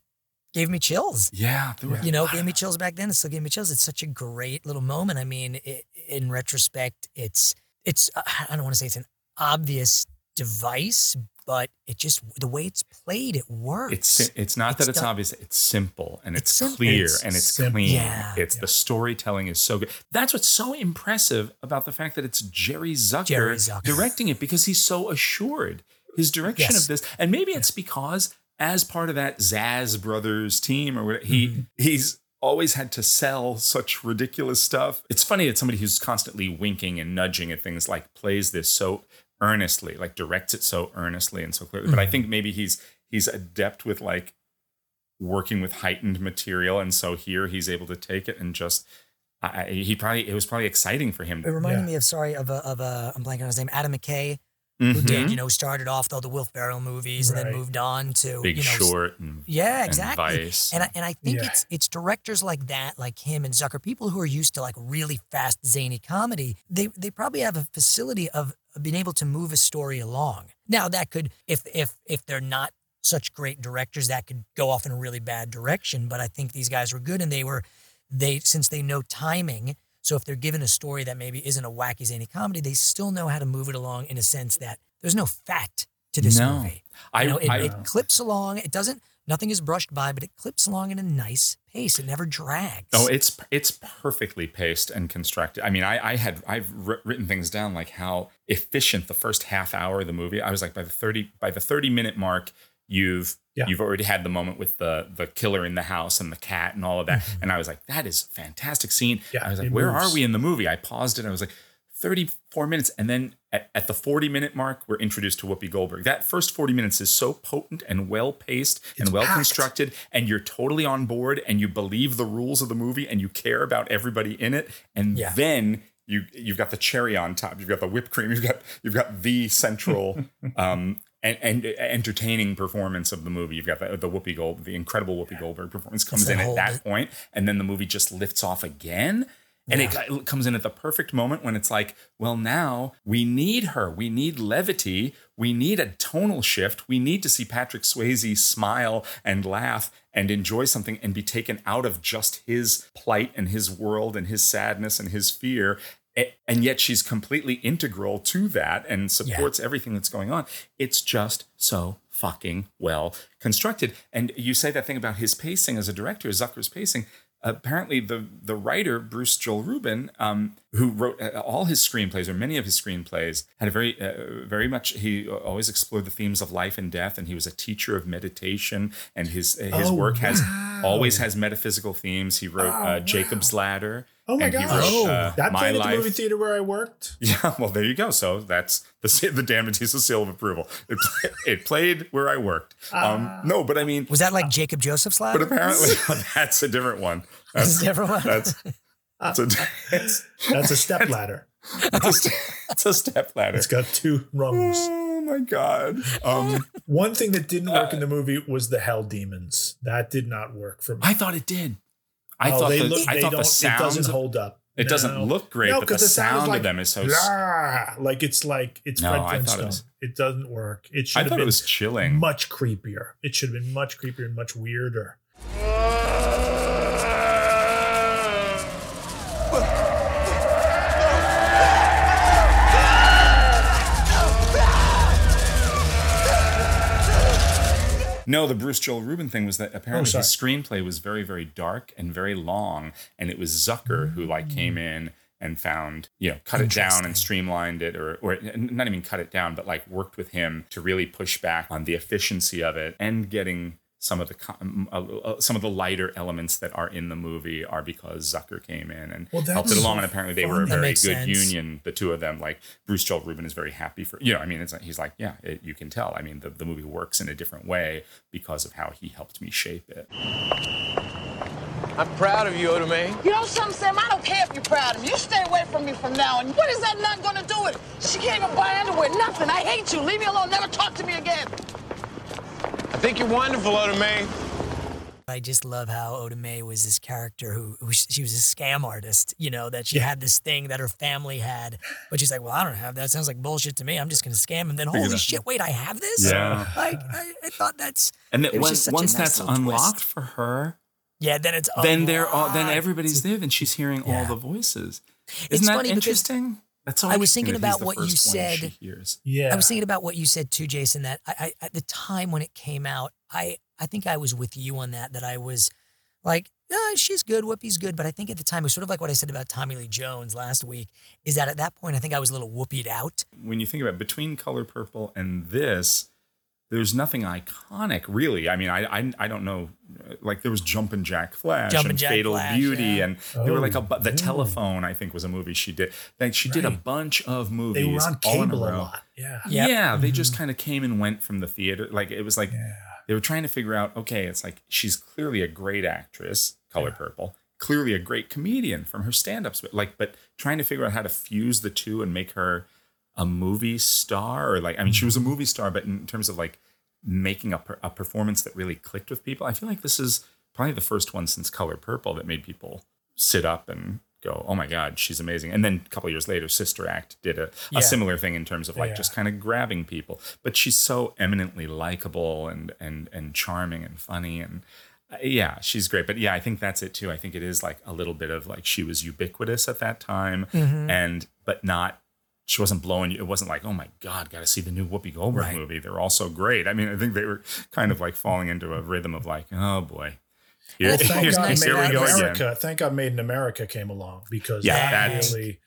gave me chills. Yeah, were- You know, gave me chills back then. It still gave me chills. It's such a great little moment. I mean, it, in retrospect, it's it's I don't want to say it's an obvious device, but it just the way it's played, it works. It's it's not that it's done- obvious. It's simple and it's, It's clear It's and it's simple. clean. Yeah. it's the storytelling is so good. That's what's so impressive about the fact that it's Jerry Zucker, Jerry Zucker. directing it because he's so assured. His direction Yes. of this, and maybe it's because as part of that Zaz Brothers team or whatever, he Mm-hmm. he's always had to sell such ridiculous stuff. It's funny that somebody who's constantly winking and nudging at things like plays this so earnestly, like directs it so earnestly and so clearly. But I Mm-hmm. think maybe he's he's adept with like working with heightened material, and so here he's able to take it and just. I, I- he probably it was probably exciting for him. It reminded Yeah. me of sorry of a of a I'm blanking on his name Adam McKay who did Mhm. you know started off all the Will Ferrell movies and then moved on to Big you know Short and yeah and exactly Vice. and I, and I think Yeah. it's it's directors like that like him and Zucker people who are used to like really fast zany comedy they they probably have a facility of, of being able to move a story along now that could if if if they're not such great directors that could go off in a really bad direction but I think these guys were good and they were they since they know timing so if they're given a story that maybe isn't a wacky zany comedy they still know how to move it along in a sense that there's no fat to this No. movie I- you know, it, I- it clips along it doesn't nothing is brushed by but it clips along in a nice pace it never drags Oh, it's it's perfectly paced and constructed. I mean, I, I had I've wr- written things down like how efficient the first half hour of the movie. I was like by the thirty by the thirty minute mark, you've Yeah. you've already had the moment with the the killer in the house and the cat and all of that. And I was like, that is a fantastic scene. Yeah, I was like, where moves. are we in the movie? I paused it. I was like, thirty four minutes, and then At, at the 40 minute mark, we're introduced to Whoopi Goldberg. That first 40 minutes is so potent and well paced and well constructed, and you're totally on board and you believe the rules of the movie and you care about everybody in it. And Yeah. then you you've got the cherry on top, you've got the whipped cream, you've got you've got the central um and, and entertaining performance of the movie. You've got the, the Whoopi Gold, the incredible Whoopi Goldberg performance comes in at that bit. point, and then the movie just lifts off again. And it, it comes in at the perfect moment when it's like, well, now we need her. We need levity. We need a tonal shift. We need to see Patrick Swayze smile and laugh and enjoy something and be taken out of just his plight and his world and his sadness and his fear. And yet she's completely integral to that and supports everything that's going on. It's just so fucking well constructed. And you say that thing about his pacing as a director, Zucker's pacing apparently the the writer Bruce Joel Rubin, um, who wrote uh, all his screenplays or many of his screenplays, had a very uh, very much he always explored the themes of life and death, and he was a teacher of meditation, and his uh, his Oh, work has wow. always has metaphysical themes. He wrote Oh, uh, Jacob's Ladder. Oh my and gosh. wrote, uh, that My played at the movie theater where I worked. Yeah, well, there you go. So that's the the Dan Batista seal of approval. It, play, it played where I worked. Um, no, but I mean, Was that like Jacob Joseph's lab? but apparently that's a different one. That's a different one? That's that's a, it's, That's a step ladder. it's a, it's a step ladder. It's got two rungs. Oh my god. Um, One thing that didn't work in the movie was the hell demons. That did not work for me. I thought it did. I Oh, thought the, look- I thought the sounds doesn't hold up. It doesn't look great, No, but the the sound sound like, of them is so. "Rah," like it's like it's No, Fred thought it Flintstone. was- It doesn't work. It should I have thought been it was chilling. much creepier. It should have been much creepier and much weirder. No, the Bruce Joel Rubin thing was that apparently sorry. his screenplay was very, very dark and very long, and it was Zucker who like came mm. in and found you know cut it down and streamlined it, or or not even cut it down, but like worked with him to really push back on the efficiency of it and getting some of the uh, some of the lighter elements that are in the movie are because Zucker came in and Well, helped it along, so and apparently they were a very good sense. union, the two of them. Like Bruce Joel Rubin is very happy for you know. I mean, it's he's like, yeah, it, you can tell. I mean, the, the movie works in a different way because of how he helped me shape it. I'm proud of you, Oda You know something, Sam? I don't care if you're proud of me. You stay away from me from now on. What is that not gonna do with it? She can't even buy underwear, nothing. I hate you. Leave me alone. Never talk to me again. I think you're wonderful, Oda Mae. I just love how Oda Mae was this character who, who she was a scam artist, you know, that she had this thing that her family had, but she's like, well, I don't have that. Sounds like bullshit to me. I'm just going to scam. And then, holy that- shit, wait, I have this? Yeah. Like, I, I thought that's. And it that was when, just such a once nice that's little twist. unlocked for her, Yeah, then it's. then they're all, then everybody's there. Then she's hearing all the voices. Isn't It's that funny because interesting? That's so I was thinking about what you said. She hears. Yeah. I was thinking about what you said too, Jason. That I, I at the time when it came out, I I think I was with you on that. That I was like, yeah, she's good, Whoopi's good. But I think at the time it was sort of like what I said about Tommy Lee Jones last week. Is that at that point I think I was a little whoopied out. When you think about between Color Purple and this, there's nothing iconic really. I mean, I I, I don't know. Like there was Jumpin' Jack Flash Jumpin' and Jack Fatal Flash, Beauty, yeah. and there were like a Oh, bu- the yeah. telephone. I think was a movie she did. Like she did a bunch of movies. They were on all in cable a row. lot. Yeah. Yep. Yeah, they Mm-hmm. just kind of came and went from the theater. Like it was like they were trying to figure out. Okay, it's like she's clearly a great actress, Color Purple. Clearly a great comedian from her stand-ups, but like, but trying to figure out how to fuse the two and make her a movie star, or like, I mean, she was a movie star, but in terms of like making a, per- a performance that really clicked with people, I feel like this is probably the first one since Color Purple that made people sit up and go, "Oh my God, she's amazing!" And then a couple years later, Sister Act did a, Yeah. a similar thing in terms of like Yeah. just kind of grabbing people. But she's so eminently likable and and and charming and funny and. uh, Yeah, she's great. But yeah, I think that's it too. I think it is like a little bit of like she was ubiquitous at that time Mhm. and but not she wasn't blowing you. It wasn't like, oh my God, got to see the new Whoopi Goldberg Right. movie. They're all so great. I mean, I think they were kind of like falling into a rhythm of like, oh boy. Here, I thought it here, was nice here we go again. America. Thank God Made in America came along because Yeah, that that- really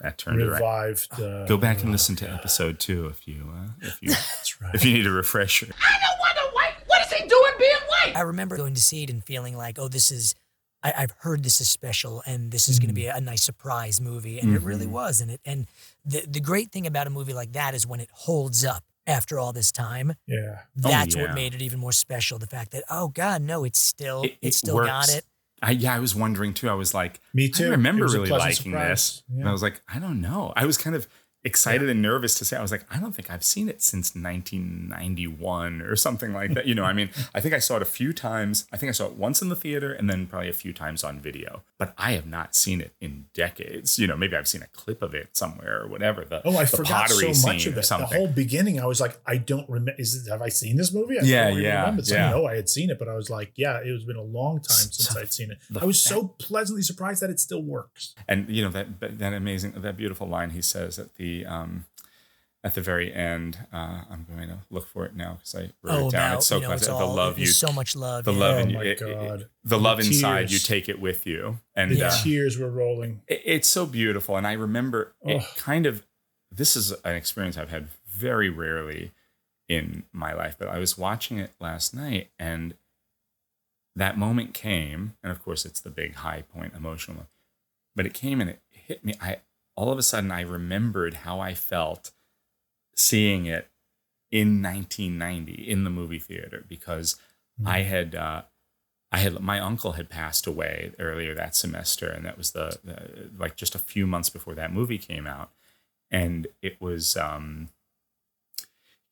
That turned it right. Uh, Go back and listen to episode two if you uh, if you That's right. if you need a refresher. I don't want to white. What is he doing being white? I remember going to see it and feeling like, oh, this is I, I've heard this is special and this is going to be Mm. a nice surprise movie, and it really Mhm. was. And it and the the great thing about a movie like that is when it holds up after all this time. Yeah. That's Oh, yeah. what made it even more special. The fact that oh god, no, it's still It- it's it still got it. I, yeah, I was wondering too. I was like, Me too. I remember really liking surprise. this, and I was like, I don't know. I was kind of excited and nervous to say. I was like, I don't think I've seen it since 1991 or something like that. You know, I mean, I think I saw it a few times. I think I saw it once in the theater and then probably a few times on video. But I have not seen it in decades. You know, maybe I've seen a clip of it somewhere or whatever. The Oh, I the forgot so much of it. The whole beginning, I was like, I don't remember. Is it, have I seen this movie? I Yeah, don't yeah, remember. So yeah. I know I had seen it, but I was like, yeah, it was been a long time since I'd seen it. I was so pleasantly surprised that it still works. and you know that that that amazing that beautiful line he says at the um at the very end uh i'm going to look for it now because i wrote Oh, it down about, it's so you know, classic it's the all- love you so much love, the yeah. love Oh in my it- God. it- the The love inside you take it with you and The uh, tears were rolling. it- it's so beautiful and i remember it Oh. kind of this is an experience i've had very rarely in my life but i was watching it last night and that moment came and of course it's the big high point emotional moment, but it came and it hit me i all of a sudden i remembered how i felt seeing it in 1990 in the movie theater because i had uh I had my uncle had passed away earlier that semester, and that was the, the like just a few months before that movie came out, and it was um,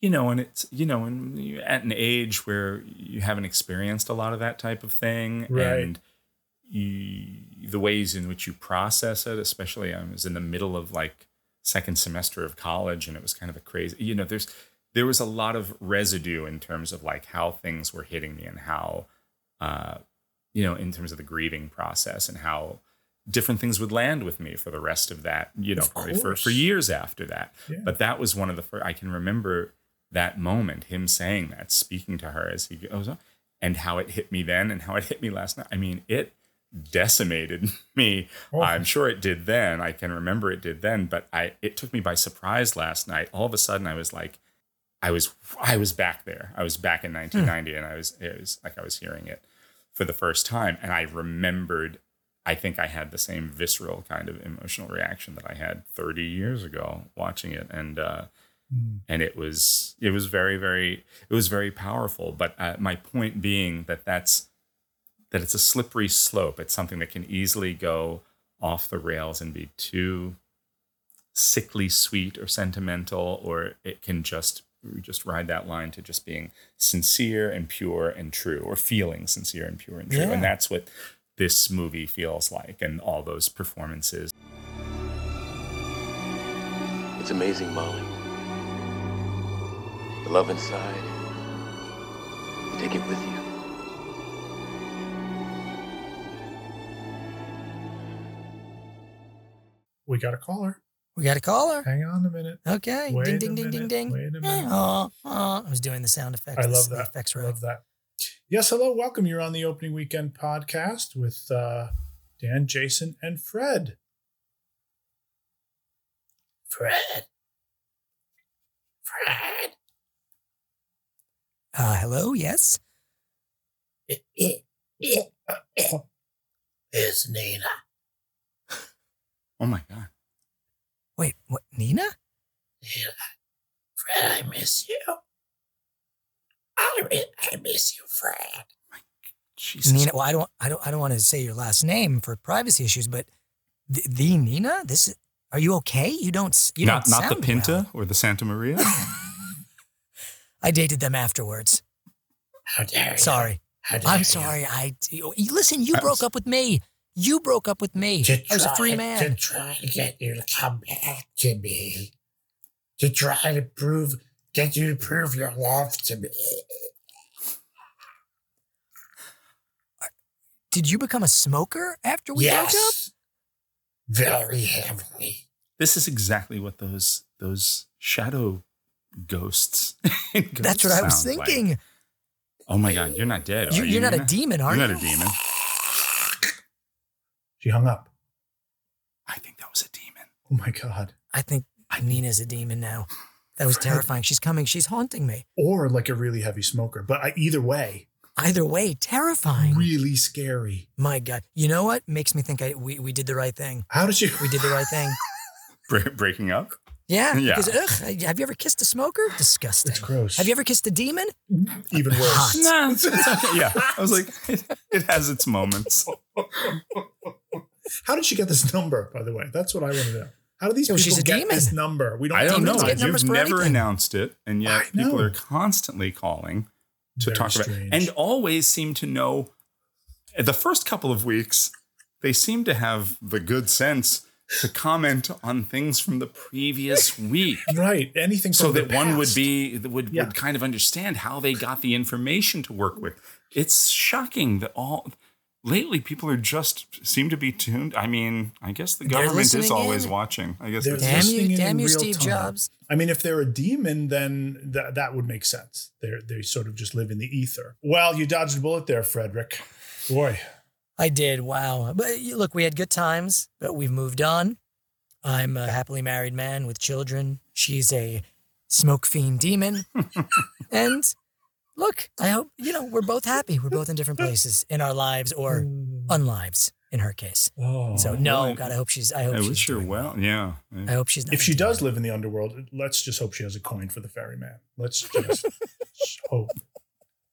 you know, and it's you know, and at an age where you haven't experienced a lot of that type of thing, Right. and you, the ways in which you process it, especially I was in the middle of like second semester of college, and it was kind of a crazy, you know, there's there was a lot of residue in terms of like how things were hitting me and how uh, you know, in terms of the grieving process and how different things would land with me for the rest of that, you know, probably for, for years after that. Yeah. But that was one of the first, I can remember that moment, him saying that, speaking to her as he goes on, and how it hit me then and how it hit me last night. I mean, it decimated me. Oh. I'm sure it did then. I can remember it did then, but I it took me by surprise last night. All of a sudden I was like, I was I was back there. I was back in 1990 and I was it was like I was hearing it for the first time and I remembered I think I had the same visceral kind of emotional reaction that I had 30 years ago watching it and uh and it was it was very very it was very powerful but uh, my point being that that's that it's a slippery slope it's something that can easily go off the rails and be too sickly sweet or sentimental or it can just just ride that line to just being sincere and pure and true or feeling sincere and pure and true Yeah. and that's what this movie feels like and all those performances It's amazing, Molly. The love inside. You take it with you. We got a caller. We got a caller. Hang on a minute. Okay. Wait ding ding ding ding minute, ding. wait a minute. Oh, oh. I was doing the sound effects. I love that. Effects I love that. Yes, hello, welcome. You're on the opening weekend podcast with uh, Dan, Jason, and Fred. Fred. Fred. Uh, hello. Yes. It's Nina. Oh my god Wait. What? Nina? Nina. Fred, I miss you. I miss, I miss you, Fred. Jesus. Nina. Well, I don't. I don't. I don't want to say your last name for privacy issues, but the, the Nina. This. Are you okay? You don't. You not don't not the pinta well. or the santa maria I dated them afterwards. How dare you? Sorry. How dare I'm you. sorry. I listen. You I'm broke up with me. You broke up with me. To I was a free man. To man. try to get you to come back to me. To try to prove, get you to prove your love to me. Did you become a smoker after we broke up? yes. Very heavily. this is exactly what those those shadow ghosts and That's ghosts what I was sound like. thinking. oh my god you're not dead You- are you're you, not a demon, are you're you? not a demon She hung up. i think that was a demon Oh my God. I think Nina's a demon now. That was terrifying. She's coming. She's haunting me. Or like a really heavy smoker. But I, either way, Either way, terrifying. Really scary. My God. You know what makes me think I we, we did the right thing? How did you? We did the right thing. Bre- breaking up. Yeah. Yeah. Because ugh, have you ever kissed a smoker? Disgusting. It's gross. Have you ever kissed a demon? Even worse. Hot. No, it's, it's okay. Yeah, I was like, it, it has its moments. How did she get this number? By the way, that's what I want to know. How do these oh, Yo, people she's a get demon. this number? We don't. I don't know. Demons get You've never anything. announced it, and yet people are constantly calling to Very talk about, strange. and always seem to know. The first couple of weeks, they seem to have the good sense to comment on things from the previous week. Right. Anything so from the that one would be would, Yeah. would kind of understand how they got the information to work with. It's shocking that all lately people are just seem to be tuned. I mean, I guess the government is always in. watching. I guess They're it's Damn just- you, in damn in you, real Steve time. Jobs. I mean, if they're a demon, then that that would make sense. They're they sort of just live in the ether. Well, you dodged a bullet there, Frederick. Boy, I did. Wow. But look, we had good times, but we've moved on. I'm a happily married man with children. She's a smoke fiend demon. and look, I hope, you know, we're both happy. We're both in different places in our lives or mm. unlives in her case. Oh, so no, boy. God, I hope she's, I hope I she's, wish her doing well. Yeah. I hope she's not. if she demon. does live in the underworld, let's just hope she has a coin for the ferryman. Let's just hope.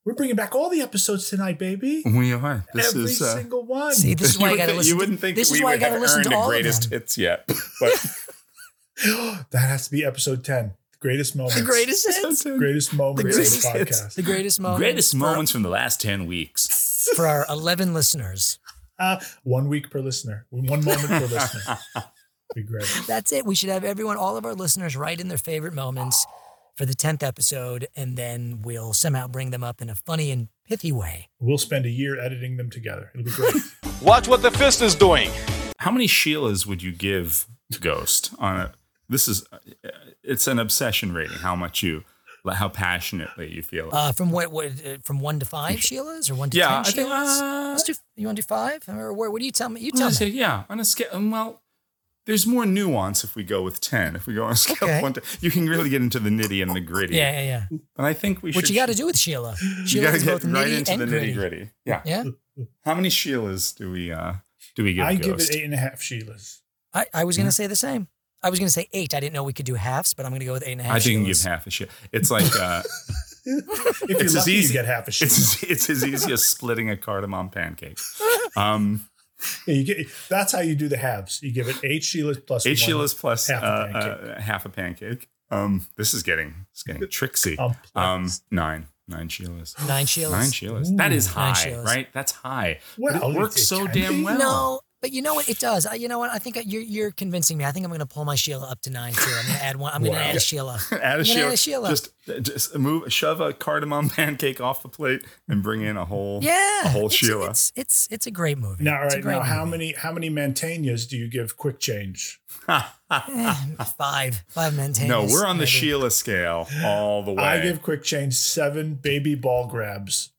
We're bringing back all the episodes tonight, baby. We are. This Every is uh, single one. See, this is why you I got to would think- listen. You to- wouldn't think this we is why I got to have listen earned to a all greatest of them. hits yet, but that has to be episode 10. The greatest moments. The greatest hits. Greatest moments The of greatest the hits. podcast. The greatest moments. greatest for- moments from the last ten weeks. for our 11 listeners. Uh, one week per listener. One moment per listener. Be great. That's it. We should have everyone, all of our listeners, write in their favorite moments for the 10th episode, and then we'll somehow bring them up in a funny and pithy way. We'll spend a year editing them together. It'll be great. Watch what the fist is doing. How many Sheilas would you give to Ghost on a? This is it's an obsession rating. How much you, how passionately you feel. it. Uh, from what, what uh, from one to five Sheilas or one to Yeah, ten I think, Sheilas? uh, Let's do. You want to do five, or what? What do you tell me? You I'm tell gonna me. say, yeah, on a scale. Well, there's more nuance if we go with ten. If we go on a scale Okay. of one to, you can really get into the nitty and the gritty. Yeah, yeah, yeah. And I think we What should. you got to do with Sheila? You Sheila got is to both get right into the nitty gritty. Yeah. Yeah. How many Sheilas do we uh do we give I give Ghost? it eight and a half Sheilas. I, I was going Yeah. to say the same. I was going to say eight. I didn't know we could do halves, but I'm going to go with eight and a half. I think you can give half a shit. It's like uh, If you're it's as lucky, you easy. get half a Sheila. It's as, it's as easy as splitting a cardamom pancake. Um, Yeah, you get, that's how you do the halves. You give it eight Sheilas plus eight one, Sheilas plus half a uh, pancake. uh, half a pancake. Um, this is getting it's getting tricksy. Complex. Um, nine nine Sheilas. Nine Sheilas. Nine Sheilas. That is high, right? That's high. Well, but it it- works so damn well. No, but you know what? It does. I, you know what? I think you're you're convincing me. I think I'm going to pull my Sheila up to nine too. I'm going to add one. I'm going to add a Sheila. add a I'm Sheila. add a Sheila. Just, just move, shove a cardamom pancake off the plate and bring in a whole, yeah, a whole it's, Sheila. It's it's it's a great movie. Now, all It's a right. great Now, how many how many Mantegnas do you give Quick Change? Eh, five five Mantegnas. no, we're on the maybe. Sheila scale all the way. I give Quick Change seven baby ball grabs.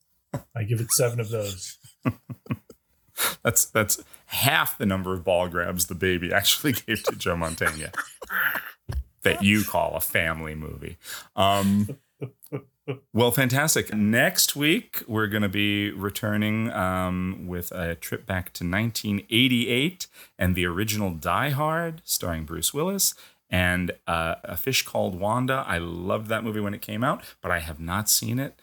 I give it seven of those. That's that's half the number of ball grabs the baby actually gave to Joe Mantegna. that you call a family movie. Um, well, fantastic. Next week we're going to be returning um, with a trip back to 1988 and the original Die Hard, starring Bruce Willis. And uh, A Fish Called Wanda. I loved that movie when it came out, but I have not seen it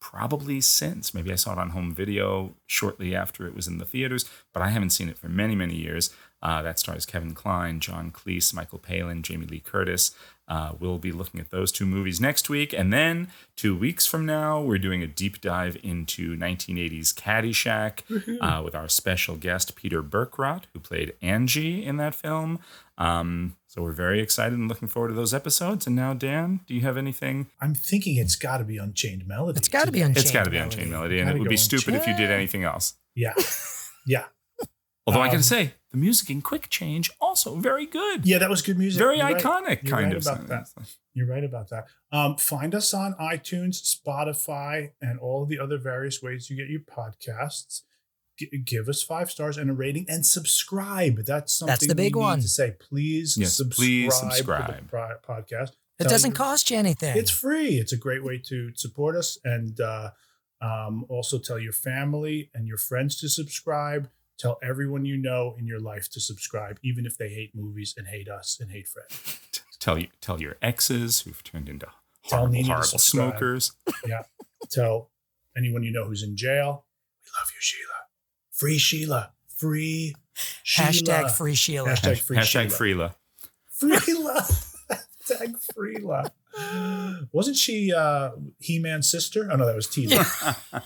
probably since. Maybe I saw it on home video shortly after it was in the theaters, but I haven't seen it for many, many years. Uh, that stars Kevin Kline, John Cleese, Michael Palin, Jamie Lee Curtis. Uh, we'll be looking at those two movies next week. And then two weeks from now, we're doing a deep dive into 1980s Caddyshack uh, with our special guest, Peter Berkrot, who played Angie in that film. Um, so we're very excited and looking forward to those episodes. And now, Dan, do you have anything I'm thinking it's got to be Unchained Melody. It's got to be Unchained. it's got to be Unchained Melody, and it would be stupid if you did anything else. Yeah, yeah, Although I Um, gotta say, the music in Quick Change also very good. yeah. That was good music. Very You're right. iconic, You're kind right of. about that. You're right about that. Um, find us on iTunes, Spotify, and all the other various ways you get your podcasts. G- give us five stars and a rating and subscribe. That's something That's the big we need one. to say. Please Yes, subscribe, please to the pri- podcast. It Tell doesn't your- cost you anything. It's free. It's a great way to support us. And uh, Um, also, tell your family and your friends to subscribe. Tell everyone you know in your life to subscribe, even if they hate movies and hate us and hate Fred. Tell you, tell your exes who've turned into Tell horrible, Nina horrible smokers. Yeah. Tell anyone you know who's in jail. We love you, Sheila. Free Sheila. Free Sheila. Hashtag free Sheila. Hashtag free Hashtag Sheila. Freela. Freela. Hashtag Freela. Wasn't she uh, He Man's sister? Oh, no, that was Tila.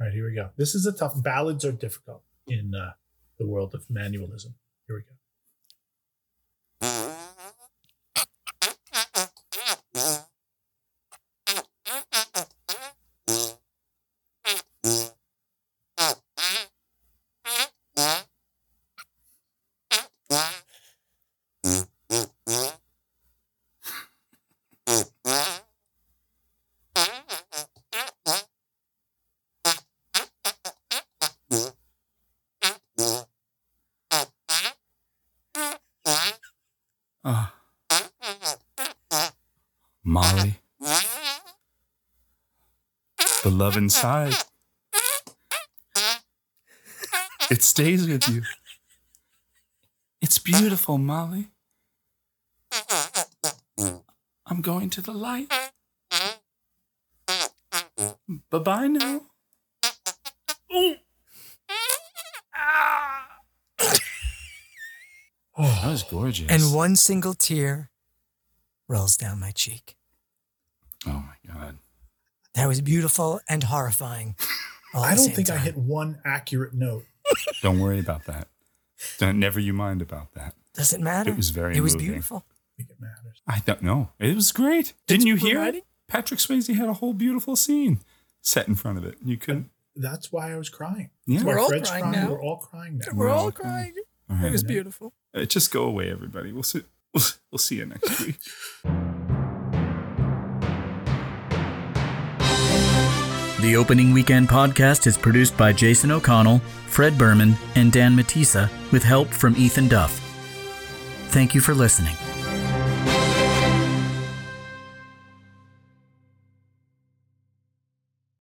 All right, here we go. This is a tough. Ballads are difficult in uh, the world of manualism. Here we go. Inside. It stays with you. It's beautiful, Molly. I'm going to the light. Bye bye now. Oh, that was gorgeous. And one single tear rolls down my cheek. My God. That was beautiful and horrifying. all I don't same think I hit one accurate note. Don't worry about that. Don't never you mind about that. Does it matter? It was very It was moving. beautiful. I don't know. It was great. Didn't you hear it? Patrick Swayze had a whole beautiful scene set in front of it. You couldn't. That's why I was crying. Yeah. That's why We're all Fred's crying now. We're all crying now. We're all crying. All right. It was beautiful. Just go away, everybody. We'll see. We'll, we'll see you next week. The Opening Weekend podcast is produced by Jason O'Connell, Fred Berman, and Dan Matissa with help from Ethan Duff. Thank you for listening.